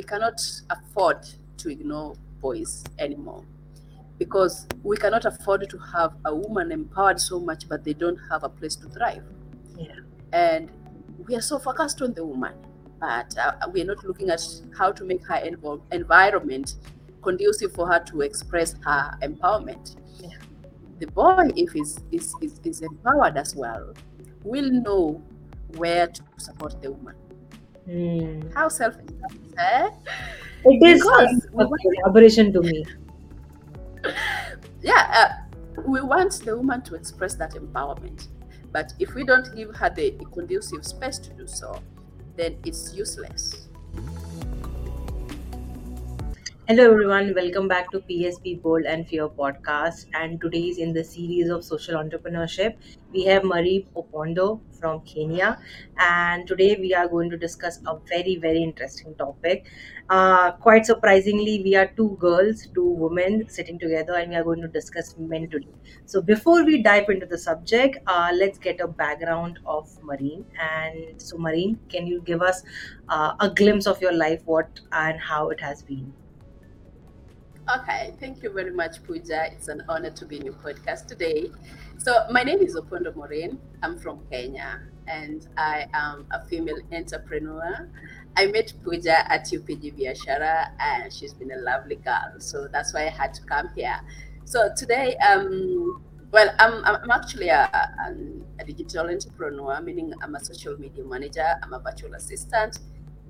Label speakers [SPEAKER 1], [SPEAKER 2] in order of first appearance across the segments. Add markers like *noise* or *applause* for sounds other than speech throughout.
[SPEAKER 1] we cannot afford to ignore boys anymore because we cannot afford to have a woman empowered so much but they don't have a place to thrive
[SPEAKER 2] Yeah.
[SPEAKER 1] and we are so focused on the woman but uh, we are not looking at how to make her env- environment conducive for her to express her empowerment
[SPEAKER 2] Yeah.
[SPEAKER 1] the boy if is, is, is, is empowered as well will know where to support the woman
[SPEAKER 2] Hmm.
[SPEAKER 1] how selfish that is, eh?
[SPEAKER 2] It is
[SPEAKER 1] Because
[SPEAKER 2] kind
[SPEAKER 1] we
[SPEAKER 2] of
[SPEAKER 1] want- *laughs*
[SPEAKER 2] a collaboration to me.
[SPEAKER 1] yeah, uh, we want the woman to express that empowerment. But if we don't give her the conducive space to do so, then it's useless.
[SPEAKER 2] Hello everyone, welcome back to PSP Bold and Fear podcast. And today is in the series of social entrepreneurship. We have Maureen Opondo from Kenya, and today we are going to discuss a very very interesting topic. Uh, quite surprisingly, we are two girls, two women sitting together, and we are going to discuss men today. So before we dive into the subject, uh, let's get a background of Maureen. And so, Maureen, can you give us uh, a glimpse of your life, what and how it has been?
[SPEAKER 1] Okay, thank you very much, Pooja. It's an honor to be in your podcast today. So, my name is Opondo Maureen. I'm from Kenya and I am a female entrepreneur. I met Pooja at UPG Biashara and she's been a lovely girl. So, that's why I had to come here. So, today, um, well, I'm, I'm I'm actually a, a, a digital entrepreneur, meaning I'm a social media manager, I'm a virtual assistant,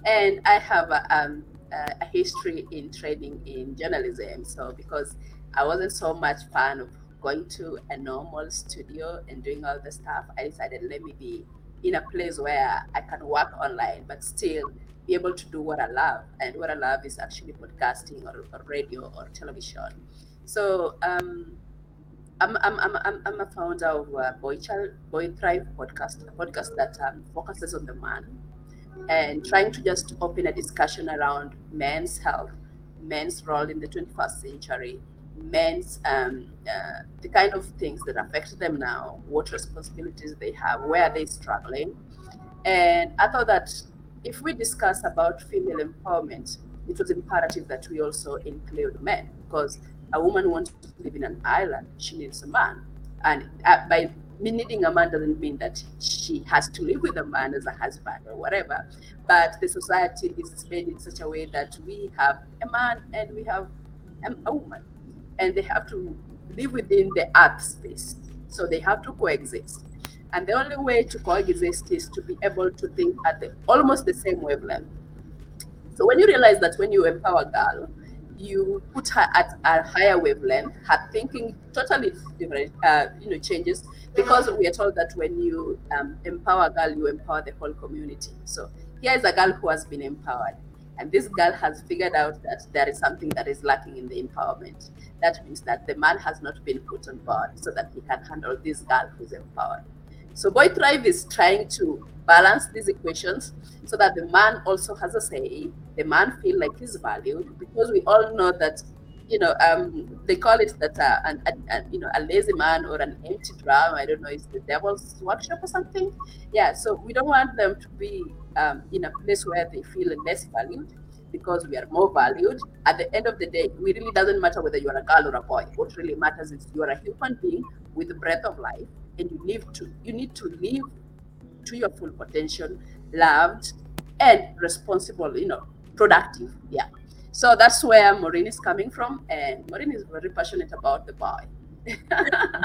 [SPEAKER 1] and I have a, um, a a history in training in journalism. So because I wasn't so much fan of going to a normal studio and doing all the stuff, I decided let me be in a place where I can work online but still be able to do what I love. And what I love is actually podcasting or, or radio or television. So um, I'm, I'm, I'm, I'm, I'm a founder of uh, Boy Child Boy Thrive podcast, a podcast that um, focuses on the man and trying to just open a discussion around men's health, men's role in the 21st century, men's um, uh, the kind of things that affect them now, what responsibilities they have, where are they struggling, and I thought that if we discuss about female empowerment, it was imperative that we also include men because a woman wants to live in an island, she needs a man, and uh, by me needing a man doesn't mean that she has to live with a man as a husband or whatever. But the society is made in such a way that we have a man and we have a, woman, and they have to live within the earth space. So they have to coexist. And the only way to coexist is to be able to think at the, almost the same wavelength. So when you realize that when you empower a girl, you put her at a higher wavelength, her thinking totally different, uh, you know, changes because we are told that when you um, empower a girl, you empower the whole community. So here is a girl who has been empowered, and this girl has figured out that there is something that is lacking in the empowerment. That means that the man has not been put on board so that he can handle this girl who's empowered. So Boy Thrive is trying to balance these equations so that the man also has a say, the man feel like he's valued because we all know that you know um, they call it that uh, an, an, an, you know a lazy man or an empty drum. I don't know, it's the devil's workshop or something. Yeah, so we don't want them to be um, in a place where they feel less valued because we are more valued. At the end of the day, it really doesn't matter whether you're a girl or a boy. What really matters is you're a human being with the breath of life, and you live to you need to live to your full potential, loved and responsible. You know, productive. Yeah. So that's where Maureen is coming from, and Maureen is very passionate about the boy. *laughs*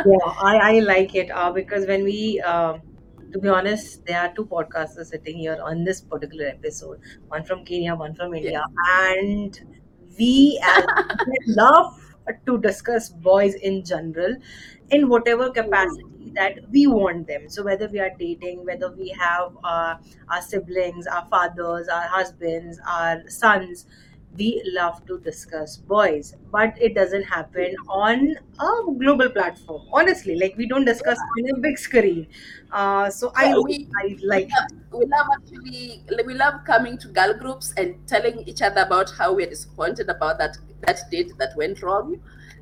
[SPEAKER 2] Yeah, I, I like it uh, because when we, uh, to be honest, there are two podcasters sitting here on this particular episode, one from Kenya, one from
[SPEAKER 1] yeah.
[SPEAKER 2] India, and we *laughs* we love to discuss boys in general in whatever capacity that we want them. So whether we are dating, whether we have uh, our siblings, our fathers, our husbands, our sons, we love to discuss boys, but it doesn't happen on a global platform. Honestly, like we don't discuss on a big screen. Uh, so I
[SPEAKER 1] we
[SPEAKER 2] I
[SPEAKER 1] we
[SPEAKER 2] like
[SPEAKER 1] love, we love actually we love coming to girl groups and telling each other about how we're disappointed about that that date that went wrong,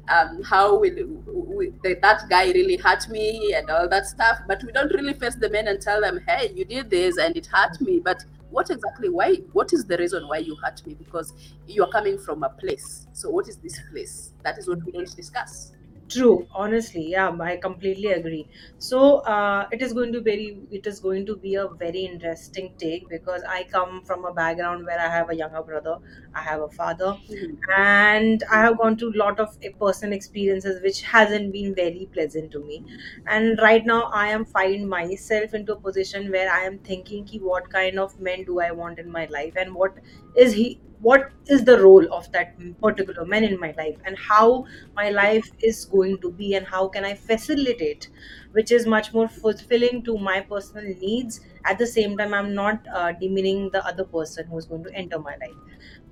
[SPEAKER 1] um, how we, we, that that guy really hurt me and all that stuff. But we don't really face the men and tell them, hey, you did this and it hurt me. But what exactly why what is the reason why you hurt me because you're coming from a place so what is this place that is what we don't discuss
[SPEAKER 2] True, honestly, yeah, I completely agree. So, uh, it is going to very, it is going to be a very interesting take because I come from a background where I have a younger brother, I have a father,
[SPEAKER 1] Mhm.
[SPEAKER 2] and I have gone through a lot of personal experiences which hasn't been very pleasant to me. And right now, I am find myself into a position where I am thinking, ki what kind of men do I want in my life, and what is he, what is the role of that particular man in my life, and how my life is going to be and how can i facilitate which is much more fulfilling to my personal needs. At the same time i'm not uh, demeaning the other person who's going to enter my life.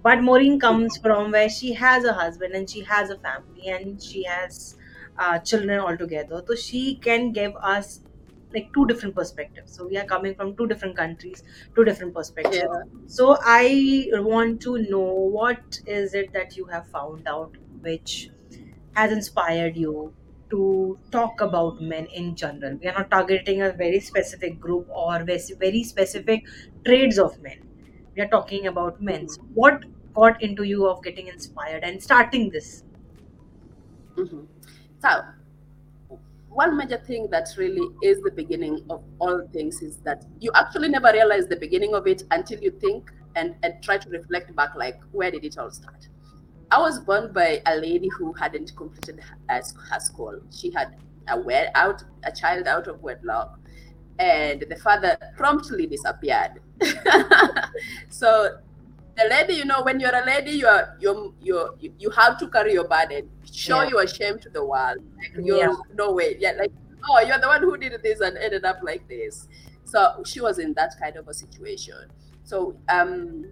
[SPEAKER 2] But maureen comes from where she has a husband and she has a family and she has uh, children altogether. So she can give us like two different perspectives. So we are coming from two different countries two different perspectives.
[SPEAKER 1] Yeah.
[SPEAKER 2] So i want to know what is it that you have found out which has inspired you to talk about men in general? We are not targeting a very specific group or very specific trades of men. We are talking about men. So what got into you of getting inspired and starting this?
[SPEAKER 1] Mhm. so one major thing that really is the beginning of all things is that you actually never realize the beginning of it until you think and, and try to reflect back like where did it all start i was born by a lady who hadn't completed her, her school. She had a wed out a child out of wedlock and the father promptly disappeared. *laughs* So the lady you know when you're a lady you're you're you you have to carry your burden. Show
[SPEAKER 2] Yeah.
[SPEAKER 1] your shame to the world. Like you're
[SPEAKER 2] Yeah.
[SPEAKER 1] no way. Yeah like oh you're the one who did this and ended up like this. So she was in that kind of a situation. So um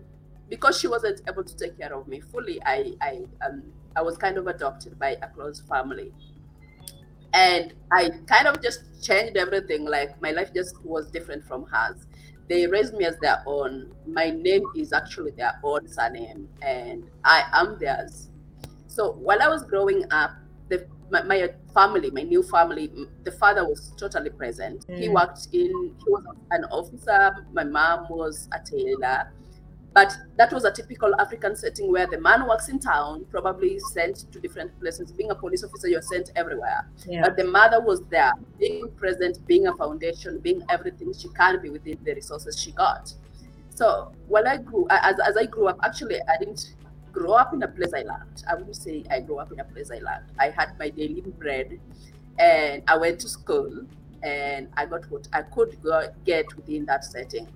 [SPEAKER 1] because she wasn't able to take care of me fully i i um i was kind of adopted by a close family and I kind of just changed everything. Like my life just was different from hers. They raised me as their own. My name is actually their own surname, and I am theirs. So while I was growing up, the my, my family, my new family, the father was totally present. He
[SPEAKER 2] Mm.
[SPEAKER 1] worked in. He was an officer. My mom was a tailor. But that was a typical African setting where the man works in town, probably sent to different places. Being a police officer, you're sent everywhere.
[SPEAKER 2] Yeah.
[SPEAKER 1] But the mother was there, being present, being a foundation, being everything she can be within the resources she got. So when I grew, as, as I grew up, actually, I didn't grow up in a place I loved. I wouldn't say I grew up in a place I loved. I had my daily bread, and I went to school, and I got what I could get within that setting.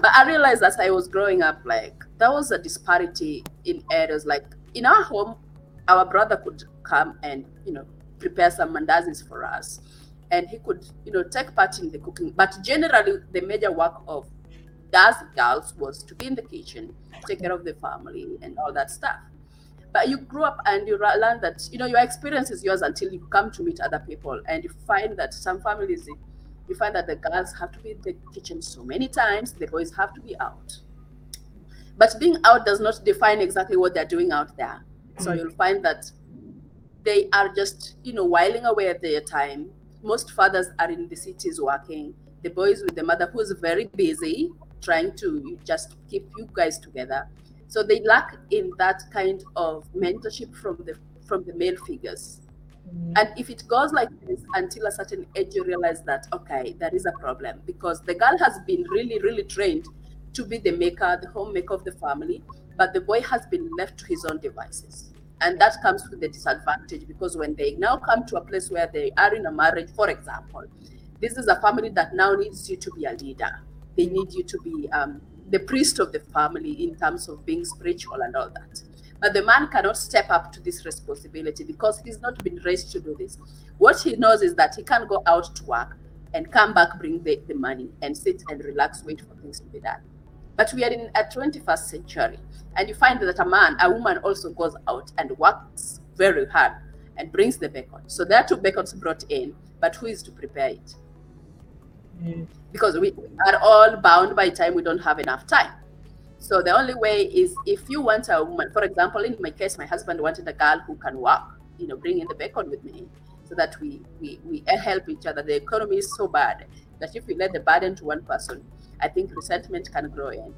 [SPEAKER 1] But I realized as I was growing up, like there was a disparity in areas. Like in our home, our brother could come and you know prepare some mandazis for us, and he could you know take part in the cooking. But generally, the major work of girls was to be in the kitchen, take care of the family, and all that stuff. But you grew up and you learn that you know your experience is yours until you come to meet other people, and you find that some families you find that the girls have to be in the kitchen so many times, the boys have to be out. But being out does not define exactly what they're doing out there. So
[SPEAKER 2] Mm.
[SPEAKER 1] you'll find that they are just, you know, whiling away their time. Most fathers are in the cities working. The boys with the mother who's very busy trying to just keep you guys together. So they lack in that kind of mentorship from the from the male figures.
[SPEAKER 2] Mm.
[SPEAKER 1] And if it goes like this until a certain age, you realize that, okay, there is a problem because the girl has been really, really trained to be the maker, the homemaker of the family, but the boy has been left to his own devices. And that comes with the disadvantage because when they now come to a place where they are in a marriage, for example, this is a family that now needs you to be a leader. They need you to be um, the priest of the family in terms of being spiritual and all that. But the man cannot step up to this responsibility because he's not been raised to do this. What he knows is that he can go out to work and come back, bring the, the money, and sit and relax, wait for things to be done. But we are in a 21st century, and you find that a man, a woman also goes out and works very hard and brings the bacon. So there are two bacons brought in, but who is to prepare it?
[SPEAKER 2] Mm.
[SPEAKER 1] Because we are all bound by time, we don't have enough time. So the only way is if you want a woman, for example, in my case, my husband wanted a girl who can work, you know, bring in the bacon with me so that we, we, we help each other. The economy is so bad that if we let the burden to one person, I think resentment can grow in.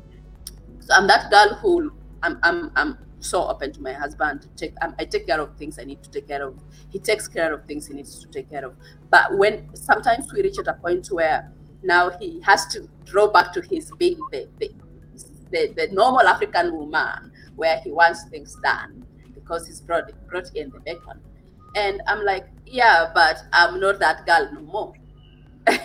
[SPEAKER 1] So I'm that girl who I'm I'm I'm so open to my husband to take I take care of things I need to take care of. He takes care of things he needs to take care of. But when sometimes we reach at a point where now he has to draw back to his being the, the, the, the normal African woman where he wants things done because he's brought brought in the bacon. And I'm like, yeah, but I'm not that girl no more. *laughs*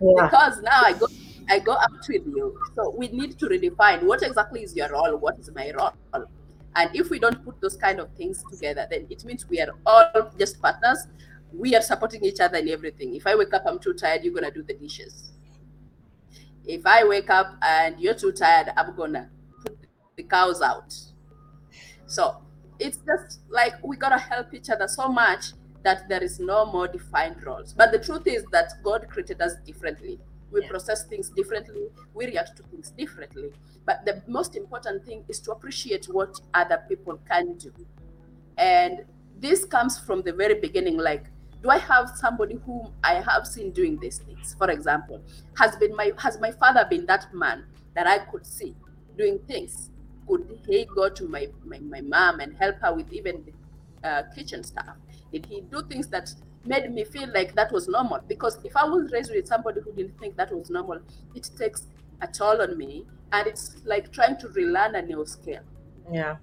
[SPEAKER 2] Yeah.
[SPEAKER 1] because now I go I go out with you. So we need to redefine what exactly is your role, what is my role. And if we don't put those kind of things together, then it means we are all just partners. We are supporting each other in everything. If I wake up, I'm too tired, you're gonna do the dishes. If I wake up and you're too tired, I'm gonna put the cows out. So it's just like we gotta help each other so much that there is no more defined roles. But the truth is that God created us differently. We
[SPEAKER 2] Yeah.
[SPEAKER 1] process things differently, we react to things differently. But the most important thing is to appreciate what other people can do. And this comes from the very beginning like, do I have somebody whom I have seen doing these things? For example, has been my has my father been that man that I could see doing things? Could he go to my my, my mom and help her with even uh, kitchen stuff? Did he do things that made me feel like that was normal? Because if I was raised with somebody who didn't think that was normal, it takes a toll on me, and it's like trying to relearn a new skill
[SPEAKER 2] Yeah.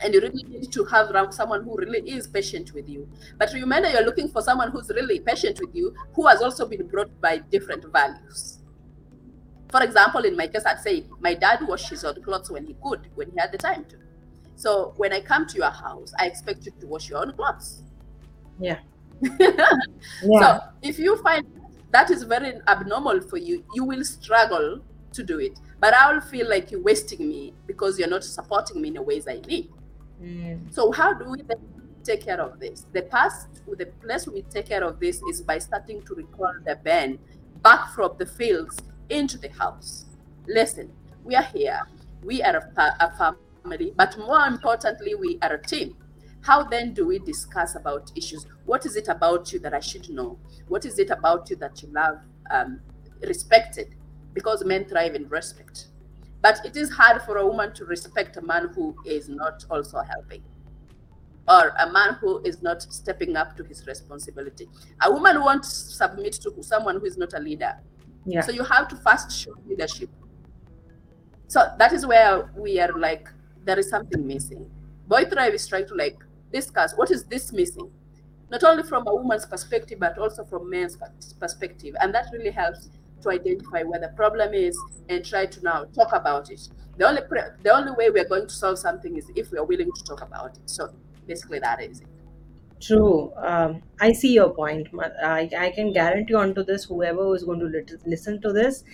[SPEAKER 1] And you really need to have someone who really is patient with you. But remember, you're looking for someone who's really patient with you, who has also been brought by different values. For example, in my case, I'd say my dad washed his own clothes when he could, when he had the time to. So when I come to your house, I expect you to wash your own clothes.
[SPEAKER 2] Yeah. *laughs* yeah.
[SPEAKER 1] So if you find that is very abnormal for you, you will struggle to do it. But I will feel like you're wasting me because you're not supporting me in the ways I need.
[SPEAKER 2] Mm.
[SPEAKER 1] So how do we take care of this? The past, the place we take care of this is by starting to recall the Ben back from the fields into the house. Listen, we are here. We are a, a family, but more importantly, we are a team. How then do we discuss about issues? What is it about you that I should know? What is it about you that you love um, respected? Because men thrive in respect. But it is hard for a woman to respect a man who is not also helping, or a man who is not stepping up to his responsibility. A woman won't submit to someone who is not a leader.
[SPEAKER 2] Yeah.
[SPEAKER 1] So you have to first show leadership. So that is where we are like, there is something missing. Boy Thrive is trying to like discuss what is this missing, not only from a woman's perspective, but also from men's perspective. And that really helps to identify where the problem is and try to now talk about it. The only pre- the only way we are going to solve something is if we are willing to talk about it. So basically, that is it.
[SPEAKER 2] True. Um, I see your point. I, I can guarantee onto this, whoever is going to listen to this,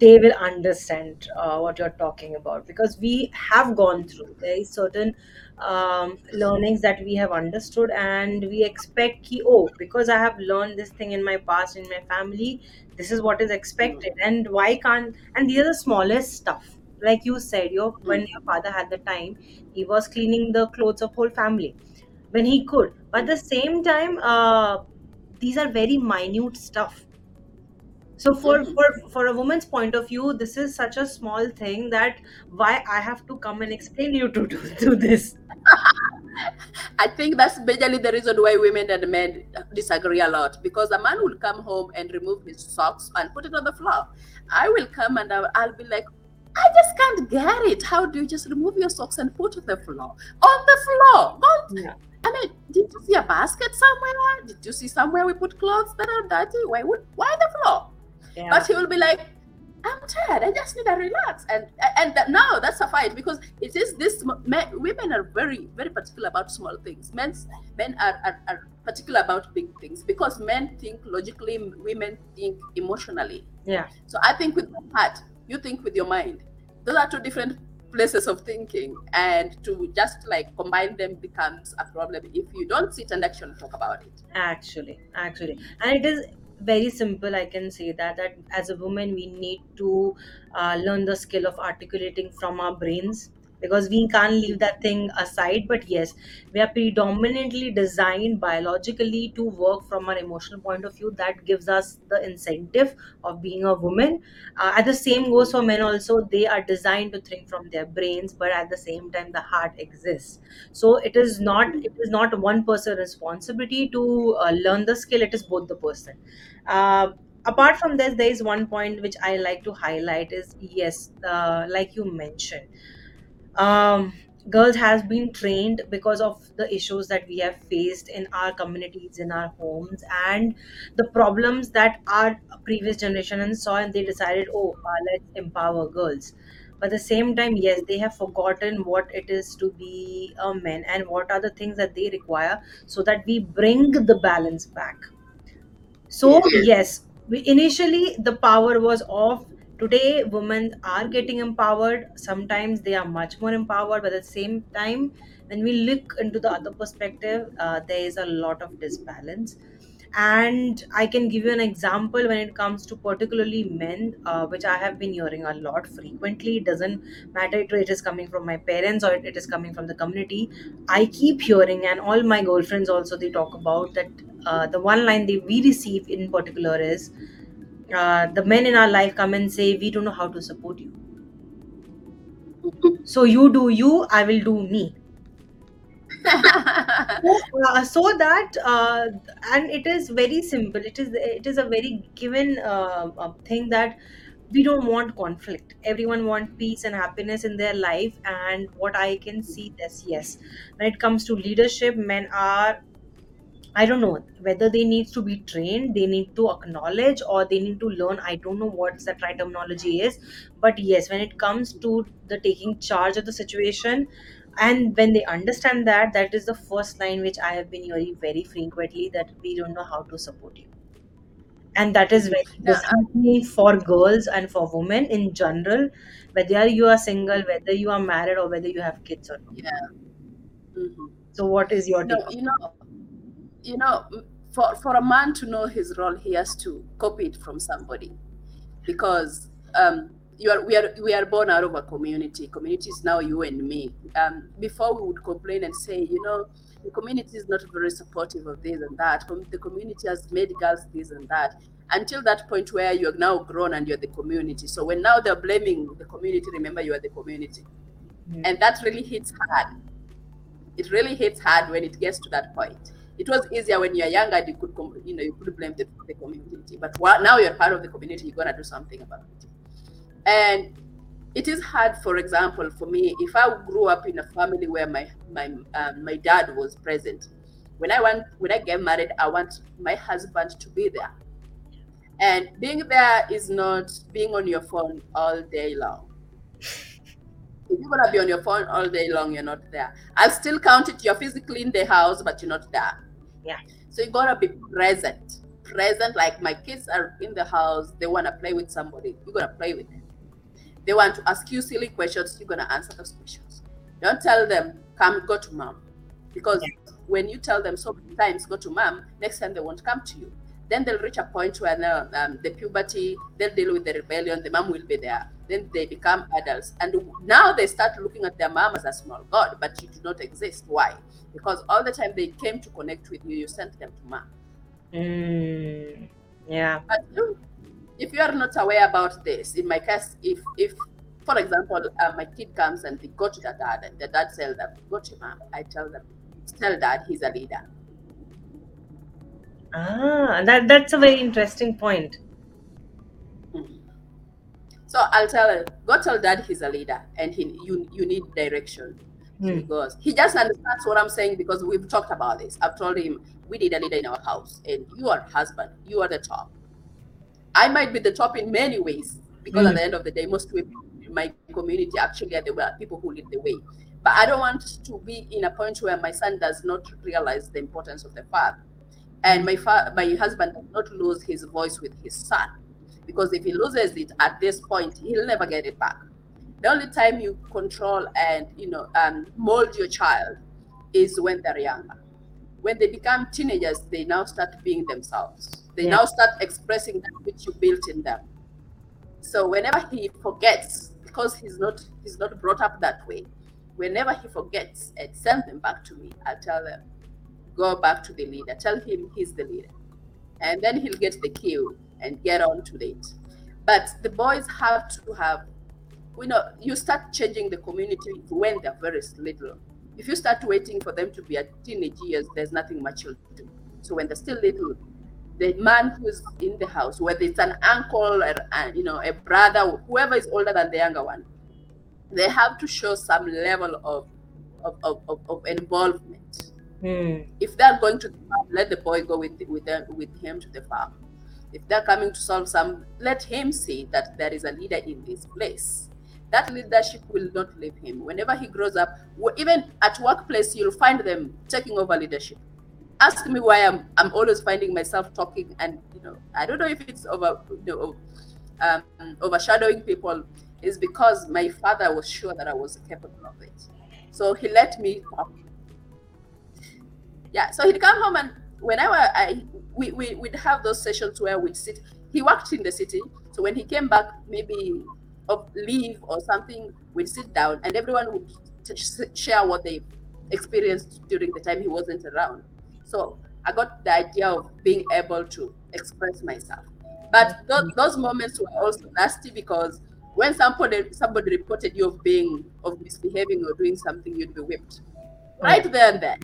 [SPEAKER 2] they will understand uh, what you're talking about because we have gone through very certain um, learnings that we have understood and we expect ki, oh because i have learned this thing in my past in my family this is what is
[SPEAKER 1] Mm,
[SPEAKER 2] expected and why can't and these are the smallest stuff. Like you said your when
[SPEAKER 1] mm,
[SPEAKER 2] your father had the time he was cleaning the clothes of whole family when he could. But at
[SPEAKER 1] mm,
[SPEAKER 2] the same time uh, these are very minute stuff so for for for a woman's point of view this is such a small thing that why i have to come and explain you to do, do this *laughs*
[SPEAKER 1] I think that's majorly the reason why women and men disagree a lot because a man will come home and remove his socks and put it on the floor. I will come and I'll, I'll be like, I just can't get it. How do you just remove your socks and put it on the floor? On the floor. Don't.
[SPEAKER 2] yeah
[SPEAKER 1] I mean, did you see a basket somewhere? Did you see somewhere we put clothes that are dirty? Why would why the floor?
[SPEAKER 2] Yeah
[SPEAKER 1] But he will be like, I'm tired. I just need to relax. And and that, now that's a fight because it is this. Men, women are very very particular about small things. Men's men are, are are particular about big things because men think logically, women think emotionally.
[SPEAKER 2] yeah
[SPEAKER 1] So I think with my heart, you think with your mind. Those are two different places of thinking, and to just like combine them becomes a problem if you don't sit and actually talk about it.
[SPEAKER 2] actually actually and it is very simple i can say that that as a woman we need to uh, learn the skill of articulating from our brains because we can't leave that thing aside but yes we are predominantly designed biologically to work from an emotional point of view. That gives us the incentive of being a woman. Uh, at the same goes for men also. They are designed to think from their brains but at the same time the heart exists. So it is not it is not one person responsibility to uh, learn the skill. It is both the person. Uh, apart from this there is one point which i like to highlight is yes uh, like you mentioned um, girls has been trained because of the issues that we have faced in our communities in our homes and the problems that our previous generation saw and they decided oh uh, let's empower girls but at the same time yes they have forgotten what it is to be a man and what are the things that they require so that we bring the balance back so
[SPEAKER 1] Yes.
[SPEAKER 2] yes, we, initially the power was off. Today, women are getting empowered. Sometimes they are much more empowered, but at the same time, when we look into the other perspective, uh, there is a lot of disbalance. And I can give you an example when it comes to particularly men, uh, which I have been hearing a lot frequently. It doesn't matter it is coming from my parents or it is coming from the community. I keep hearing, and all my girlfriends also they talk about that uh, the one line they we receive in particular is uh, the men in our life come and say we don't know how to support you. *laughs* So you do you i will do me. So, uh, so that uh, and it is very simple. It is it is a very given uh, uh, thing that we don't want conflict. Everyone want peace and happiness in their life and what i can see this yes. When it comes to leadership men are I don't know whether they need to be trained, they need to acknowledge, or they need to learn. I don't know what that right terminology is, but yes, when it comes to the taking charge of the situation, and when they understand that, that is the first line which I have been hearing very frequently that we don't know how to support you, and that is very disheartening for girls and for women in general, whether you are single, whether you are married, or whether you have kids or not.
[SPEAKER 1] yeah. hmm
[SPEAKER 2] So, what is your
[SPEAKER 1] No,
[SPEAKER 2] take on?
[SPEAKER 1] you know, you know, for for a man to know his role, he has to copy it from somebody because um, you are we are we are born out of a community. Community is now you and me. Um, before we would complain and say, you know, the community is not very supportive of this and that. The community has made girls this and that. Until that point where you are now grown and you're the community. So when now they're blaming the community, remember you are the community,
[SPEAKER 2] Hmm.
[SPEAKER 1] and that really hits hard. It really hits hard when it gets to that point. It was easier when you're younger, you could, you know, you could blame the, the community. But while, now you're part of the community, you're gonna do something about it. And it is hard, for example, for me, if I grew up in a family where my my um, my dad was present, when I want when I get married, I want my husband to be there. And being there is not being on your phone all day long. If you're gonna be on your phone all day long, you're not there. I'll still count it. You're physically in the house, but you're not there.
[SPEAKER 2] Yeah.
[SPEAKER 1] So you gotta be present. Present, like my kids are in the house, they wanna play with somebody. You're gonna play with them. They want to ask you silly questions, you're gonna answer those questions. Don't tell them, come go to mom. Because when you tell them so many times go to mom, next time they won't come to you. Then they'll reach a point where now um, the puberty, they'll deal with the rebellion, the mom will be there. Then they become adults. And now they start looking at their mom as a small god, but you do not exist. Why? Because all the time they came to connect with you, you sent them to mom.
[SPEAKER 2] Mm, yeah.
[SPEAKER 1] But if you are not aware about this, in my case, if if for example, uh, my kid comes and they go to their dad, and the dad tells them, "Go to mom," I tell them, "Tell dad he's a leader."
[SPEAKER 2] Ah, that that's a very interesting point.
[SPEAKER 1] So I'll tell her, "Go tell dad he's a leader, and he you you need direction."
[SPEAKER 2] Hmm.
[SPEAKER 1] goes. He just understands what I'm saying because we've talked about this. I've told him we need a leader in our house, and you are husband. You are the top. I might be the top in many ways because at
[SPEAKER 2] Hmm.
[SPEAKER 1] the end of the day, most people in my community actually are the people who lead the way. But I don't want to be in a point where my son does not realize the importance of the father, and my fa- my husband does not lose his voice with his son, because if he loses it at this point, he'll never get it back. The only time you control and you know um, mold your child is when they're younger. When they become teenagers, they now start being themselves. They
[SPEAKER 2] Yeah.
[SPEAKER 1] now start expressing that which you built in them. So whenever he forgets, because he's not he's not brought up that way, whenever he forgets and send them back to me, I'll tell them, go back to the leader. Tell him he's the leader. And then he'll get the cue and get on to it. But the boys have to have, you know, you start changing the community when they're very little. If you start waiting for them to be at teenage years, there's nothing much you'll do. So when they're still little, the man who's in the house, whether it's an uncle or you know a brother, whoever is older than the younger one, they have to show some level of of, of, of, of involvement.
[SPEAKER 2] Mm.
[SPEAKER 1] If they're going to the farm, let the boy go with with them with him to the farm. If they're coming to solve some, let him see that there is a leader in this place. That leadership will not leave him. Whenever he grows up, even at workplace, you'll find them taking over leadership. Ask me why I'm I'm always finding myself talking, and you know, I don't know if it's over you know, um, overshadowing people is because my father was sure that I was capable of it. So he let me talk. Yeah, so he'd come home and whenever I we, we would have those sessions where we'd sit. He worked in the city, so when he came back, maybe of leave or something, we'd sit down and everyone would t- share what they experienced during the time he wasn't around. So I got the idea of being able to express myself. But th- those moments were also nasty because when somebody somebody reported you of being of misbehaving or doing something, you'd be whipped right there and then.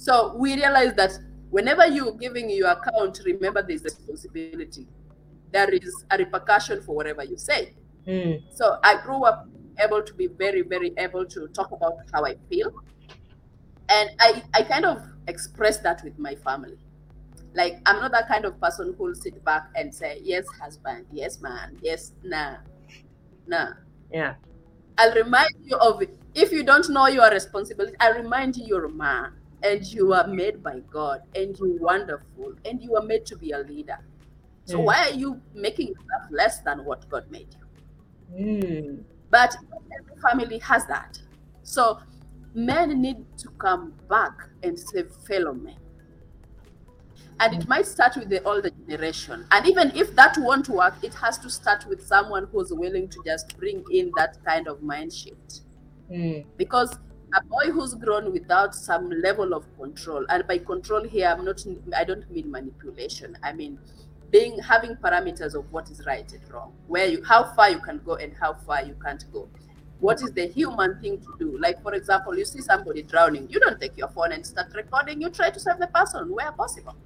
[SPEAKER 1] So we realized that whenever you're giving your account, remember there's responsibility. There is a repercussion for whatever you say.
[SPEAKER 2] Mm.
[SPEAKER 1] So I grew up able to be very, very able to talk about how I feel. And I, I kind of express that with my family. Like I'm not that kind of person who'll sit back and say, Yes, husband, yes, man, yes, nah. Nah.
[SPEAKER 2] Yeah.
[SPEAKER 1] I'll remind you of it. If you don't know your responsibility, I'll remind you you're a man and you are made by God and you're wonderful and you are made to be a leader. So
[SPEAKER 2] Mm.
[SPEAKER 1] why are you making yourself less than what God made you?
[SPEAKER 2] Mm.
[SPEAKER 1] But every family has that. So men need to come back and save fellow men. And it might start with the older generation. And even if that won't work, it has to start with someone who's willing to just bring in that kind of mind shift.
[SPEAKER 2] Mm.
[SPEAKER 1] Because a boy who's grown without some level of control, and by control here, I'm not I don't mean manipulation. I mean being having parameters of what is right and wrong, where you how far you can go and how far you can't go. What is the human thing to do? Like, for example, you see somebody drowning, you don't take your phone and start recording, you try to save the person where possible.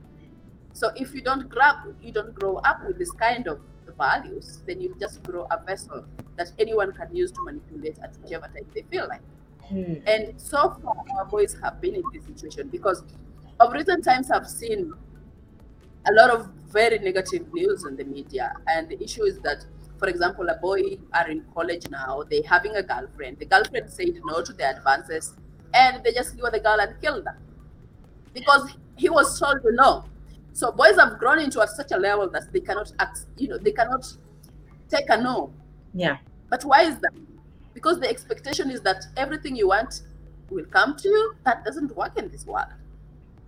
[SPEAKER 1] So if you don't grab, you don't grow up with this kind of values, then you just grow a vessel that anyone can use to manipulate at whichever time they feel like.
[SPEAKER 2] Mm.
[SPEAKER 1] And so far, our boys have been in this situation because of recent times I've seen a lot of very negative news in the media. And the issue is that, for example, a boy are in college now, they having a girlfriend. The girlfriend said no to the advances, and they just lure the girl and killed her because he was told to no. So boys have grown into a, such a level that they cannot act, you know, they cannot take a no.
[SPEAKER 2] Yeah.
[SPEAKER 1] But why is that? Because the expectation is that everything you want will come to you. That doesn't work in this world.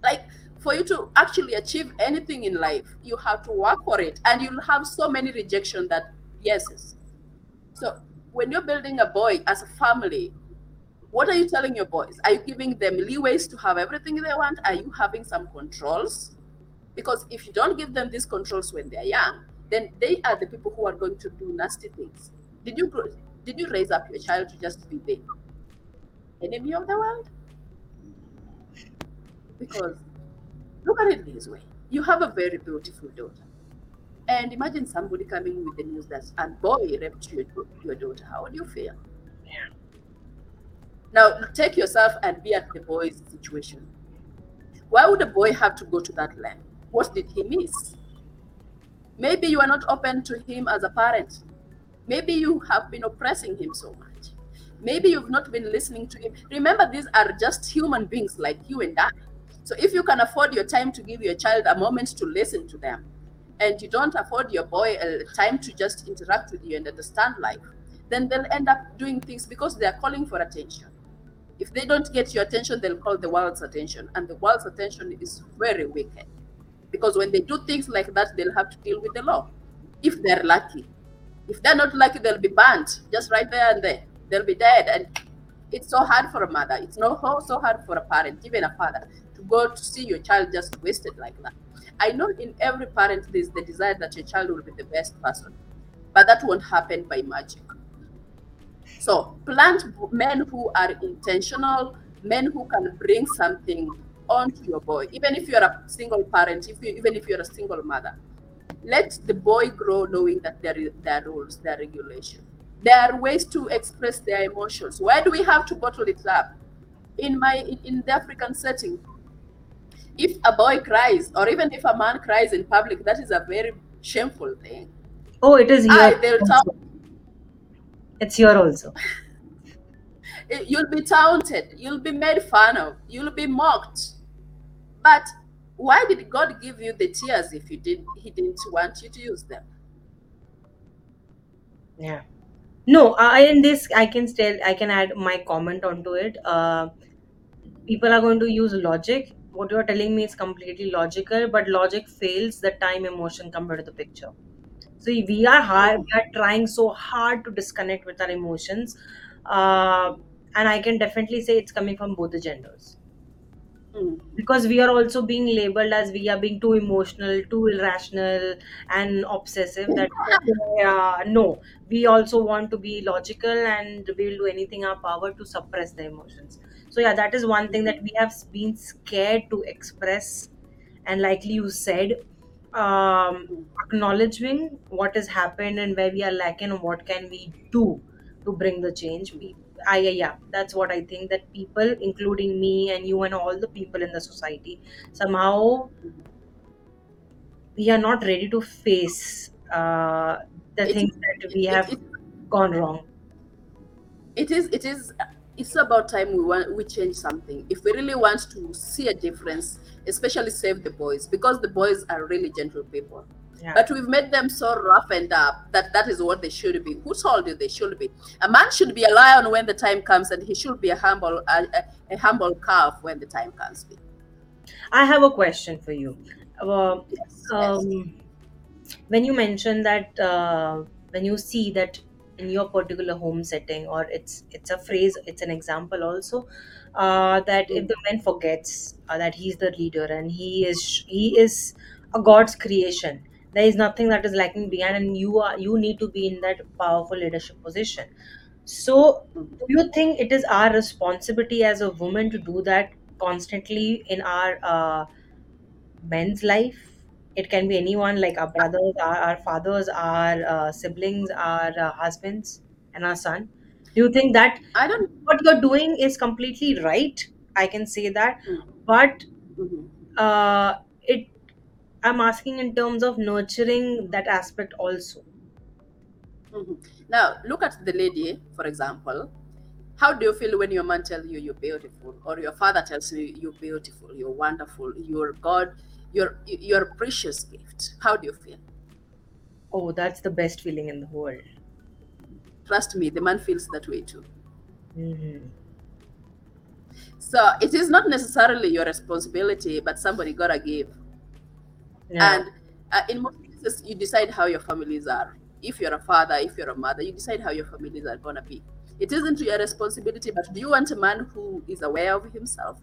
[SPEAKER 1] Like for you to actually achieve anything in life, you have to work for it, and you'll have so many rejection that yeses. So when you're building a boy as a family, what are you telling your boys? Are you giving them leeways to have everything they want? Are you having some controls? Because if you don't give them these controls when they're young, then they are the people who are going to do nasty things. Did you grow, did you raise up your child to just be the enemy of the world? Because look at it this way: you have a very beautiful daughter, and imagine somebody coming with the news that a boy raped your, your daughter. How would you feel? Now take yourself and be at the boy's situation. Why would a boy have to go to that length? What did he miss? Maybe you are not open to him as a parent. Maybe you have been oppressing him so much. Maybe you've not been listening to him. Remember, these are just human beings like you and I. So if you can afford your time to give your child a moment to listen to them, and you don't afford your boy a time to just interact with you and understand life, then they'll end up doing things because they are calling for attention. If they don't get your attention, they'll call the world's attention, and the world's attention is very wicked. Because when they do things like that, they'll have to deal with the law. If they're lucky. If they're not lucky, they'll be banned just right there and there. They'll be dead. And it's so hard for a mother. It's not so hard for a parent, even a father, to go to see your child just wasted like that. I know in every parent there's the desire that your child will be the best person, but that won't happen by magic. So plant men who are intentional, men who can bring something onto your boy, even if you're a single parent, if you, even if you're a single mother. Let the boy grow knowing that there, is, there are rules, there are regulations. There are ways to express their emotions. Why do we have to bottle it up? In my in, in the African setting, if a boy cries or even if a man cries in public, that is a very shameful thing.
[SPEAKER 2] Oh, it is
[SPEAKER 1] I
[SPEAKER 2] here
[SPEAKER 1] they'll
[SPEAKER 2] also.
[SPEAKER 1] tell
[SPEAKER 2] It's here also. *laughs*
[SPEAKER 1] You'll be taunted, you'll be made fun of, you'll be mocked. But why did God give you the tears if you didn't He didn't want you to use them?
[SPEAKER 2] Yeah. No, I in this I can still I can add my comment onto it. Uh, people are going to use logic. What you're telling me is completely logical, but logic fails the time emotion come to the picture. So we are hard, we are trying so hard to disconnect with our emotions, uh, and I can definitely say it's coming from both the genders Because we are also being labeled as we are being too emotional, too irrational, and obsessive. That uh, no, we also want to be logical and we will do anything in our power to suppress the emotions. So yeah, that is one thing that we have been scared to express, and likely you said, um, acknowledging what has happened and where we are lacking and what can we do to bring the change. I, yeah, yeah, that's what I think that people, including me and you and all the people in the society, somehow we are not ready to face uh, the
[SPEAKER 1] It,
[SPEAKER 2] things that we
[SPEAKER 1] it,
[SPEAKER 2] have
[SPEAKER 1] it,
[SPEAKER 2] gone wrong.
[SPEAKER 1] it is it is it's about time we want we change something. If we really want to see a difference especially save the boys because the boys are really gentle people
[SPEAKER 2] Yeah.
[SPEAKER 1] but we've made them so rough and up that that is what they should be. Who told you they should be? A man should be a lion when the time comes and he should be a humble a, a, a humble calf when the time comes.
[SPEAKER 2] I have a question for you. Uh,
[SPEAKER 1] yes yes.
[SPEAKER 2] um, when you mention that uh, when you see that in your particular home setting or it's it's a phrase it's an example also uh, that if
[SPEAKER 1] Mm,
[SPEAKER 2] the man forgets uh, that he's the leader and he is he is a god's creation there is nothing that is lacking behind and you are you need to be in that powerful leadership position. So do you think it is our responsibility as a woman to do that constantly in our uh, men's life? It can be anyone like our brothers our, our fathers our uh, siblings our uh, husbands and our son. Do you think that
[SPEAKER 1] i don't
[SPEAKER 2] what you're doing is completely right? I can say that.
[SPEAKER 1] Mm,
[SPEAKER 2] but
[SPEAKER 1] mhm.
[SPEAKER 2] uh, i'm asking in terms of nurturing that aspect also
[SPEAKER 1] Mhm. Now, look at the lady, for example. How do you feel when your man tells you you're beautiful, or your father tells you you're beautiful, you're wonderful, you're God, you're you're a precious gift? How do you feel?
[SPEAKER 2] oh that's the best feeling in the world
[SPEAKER 1] Trust me, the man feels that way too.
[SPEAKER 2] hmm
[SPEAKER 1] So it is not necessarily your responsibility, but somebody gotta give.
[SPEAKER 2] Yeah
[SPEAKER 1] And uh, in most cases, you decide how your families are. If you're a father, if you're a mother, you decide how your families are gonna be. It isn't your responsibility, but do you want a man who is aware of himself?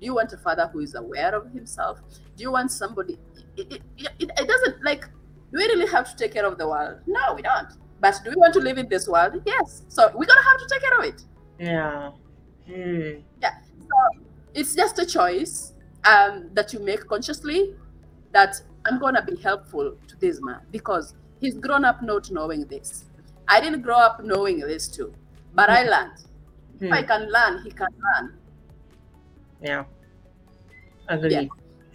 [SPEAKER 1] Do you want a father who is aware of himself? Do you want somebody? It, it, it, it doesn't like. Do we really have to take care of the world? No, we don't. But do we want to live in this world? Yes. So we're gonna have to take care of it.
[SPEAKER 2] yeah hmm
[SPEAKER 1] Yeah. So it's just a choice um, that you make consciously that I'm gonna be helpful to this man because he's grown up not knowing this. I didn't grow up knowing this too, but I learned. If I
[SPEAKER 2] hmm
[SPEAKER 1] can learn, he can learn.
[SPEAKER 2] yeah
[SPEAKER 1] Yeah.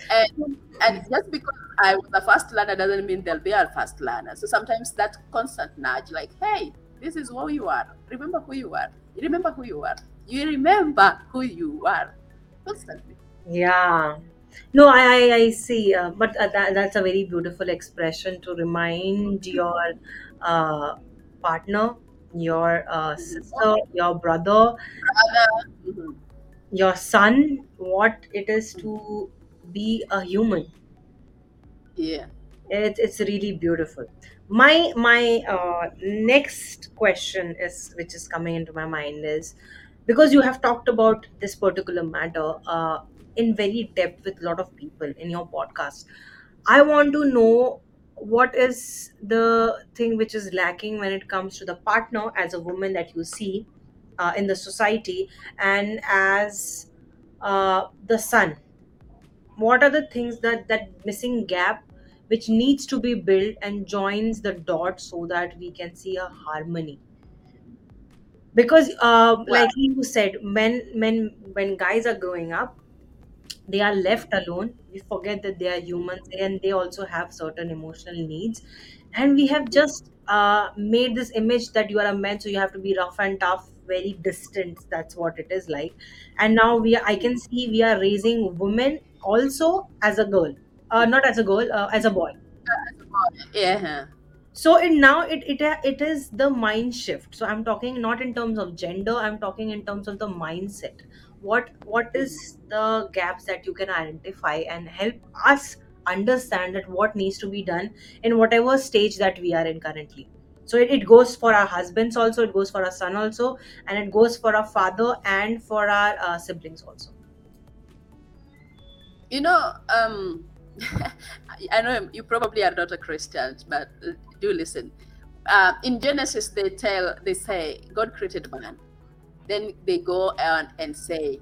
[SPEAKER 1] And and just because I was a fast learner doesn't mean they'll be a fast learner. So sometimes that constant nudge, like, hey, this is who you are. Remember who you are. You remember who you are. You remember who you are. Constantly.
[SPEAKER 2] Yeah. No, I, I, I see. Uh, but uh, that, that's a very beautiful expression to remind your uh, partner, your uh, sister, your brother,
[SPEAKER 1] Mhm.
[SPEAKER 2] your son, what it is to be a human.
[SPEAKER 1] Yeah.
[SPEAKER 2] It's, it's really beautiful. My my uh, next question is, which is coming into my mind, is because you have talked about this particular matter uh, in very depth with a lot of people in your podcast. I want to know what is the thing which is lacking when it comes to the partner as a woman that you see uh, in the society and as uh, the son. What are the things that that missing gap which needs to be built and joins the dots so that we can see a harmony? Because uh, like you said when when when guys are growing up they are left alone. We forget that they are humans and they also have certain emotional needs. And we have just uh, made this image that you are a man so you have to be rough and tough very distant. That's what it is like. And now we are, i can see we are raising women also as a girl. Uh, not as a girl uh, as a boy.
[SPEAKER 1] Yeah.
[SPEAKER 2] so it now it, it it is the mind shift. So i'm talking not in terms of gender i'm talking in terms of the mindset what what is the gaps that you can identify and help us understand that what needs to be done in whatever stage that we are in currently so it, it goes for our husbands also it goes for our son also and it goes for our father and for our uh, siblings also
[SPEAKER 1] You know, um, *laughs* I know you probably are not a Christian, but uh, do listen. Uh, in Genesis, they tell, they say, God created man. Then they go on and say,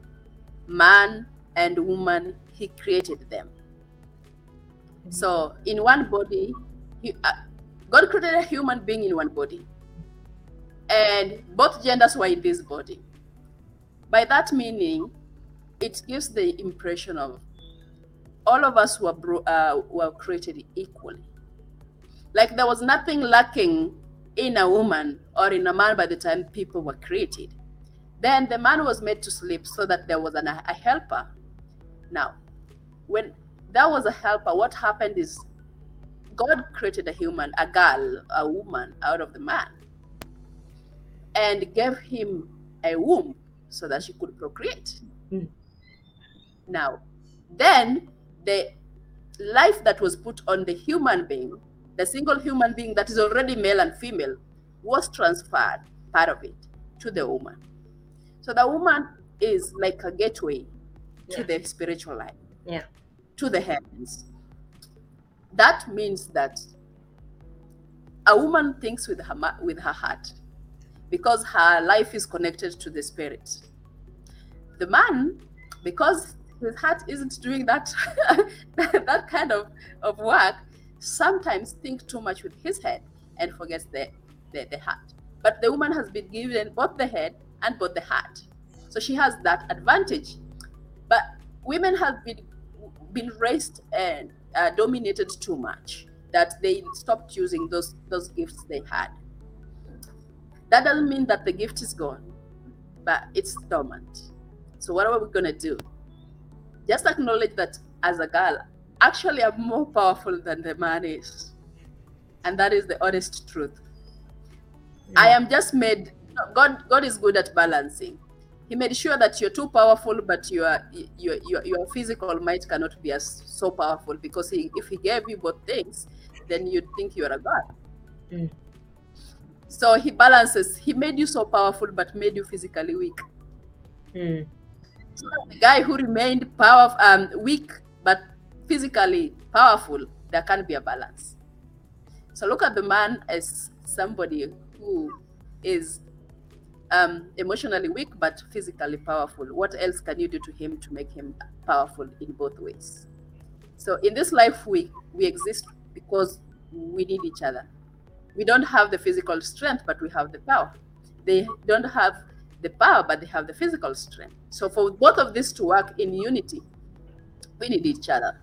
[SPEAKER 1] man and woman, He created them. So in one body, he, uh, God created a human being in one body, and both genders were in this body. By that meaning, it gives the impression of all of us were bro- uh, were created equally. Like there was nothing lacking in a woman or in a man by the time people were created. Then the man was made to sleep so that there was an, a helper. Now, when there was a helper, what happened is God created a human, a girl, a woman out of the man, and gave him a womb so that she could procreate.
[SPEAKER 2] Mm.
[SPEAKER 1] Now, then the life that was put on the human being, the single human being that is already male and female, was transferred, part of it, to the woman. So the woman is like a gateway to the spiritual life,
[SPEAKER 2] Yeah.
[SPEAKER 1] to the heavens. That means that a woman thinks with her with her heart, because her life is connected to the spirit. The man, because his heart isn't doing that *laughs* that kind of, of work, sometimes think too much with his head and forgets the, the, the heart. But the woman has been given both the head and bought the hat. So she has that advantage. But women have been been raised and uh, dominated too much that they stopped using those those gifts they had. That doesn't mean that the gift is gone, but it's dormant. So what are we gonna do? Just acknowledge that as a girl, actually I'm more powerful than the man is. And that is the honest truth. I am just made God God is good at balancing. He made sure that you're too powerful, but your your your, your physical might cannot be as so powerful because he, if he gave you both things, then you'd think you're a god.
[SPEAKER 2] Mm.
[SPEAKER 1] So he balances. He made you so powerful, but made you physically weak.
[SPEAKER 2] Mm.
[SPEAKER 1] So the guy who remained powerful, um, weak but physically powerful, there can't be a balance. So look at the man as somebody who is um, emotionally weak but physically powerful. What else can you do to him to make him powerful in both ways? So in this life, we we exist because we need each other. We don't have the physical strength, but we have the power. They don't have the power, but they have the physical strength. So for both of these to work in unity, we need each other.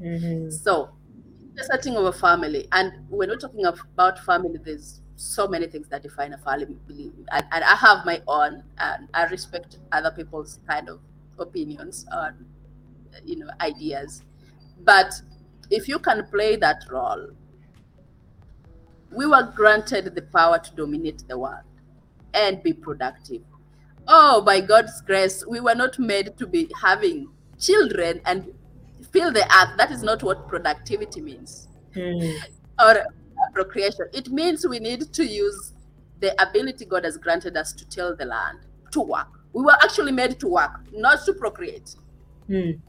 [SPEAKER 2] Mhm.
[SPEAKER 1] So the setting of a family, and when we're not talking about family, there's so many things that define a family, and, and I have my own, and I respect other people's kind of opinions on, you know, ideas. But if you can play that role, we were granted the power to dominate the world and be productive. Oh, by God's grace, we were not made to be having children and fill the earth. That is not what productivity means
[SPEAKER 2] Mm.
[SPEAKER 1] or procreation. It means we need to use the ability God has granted us to till the land to work. We were actually made to work, not to procreate.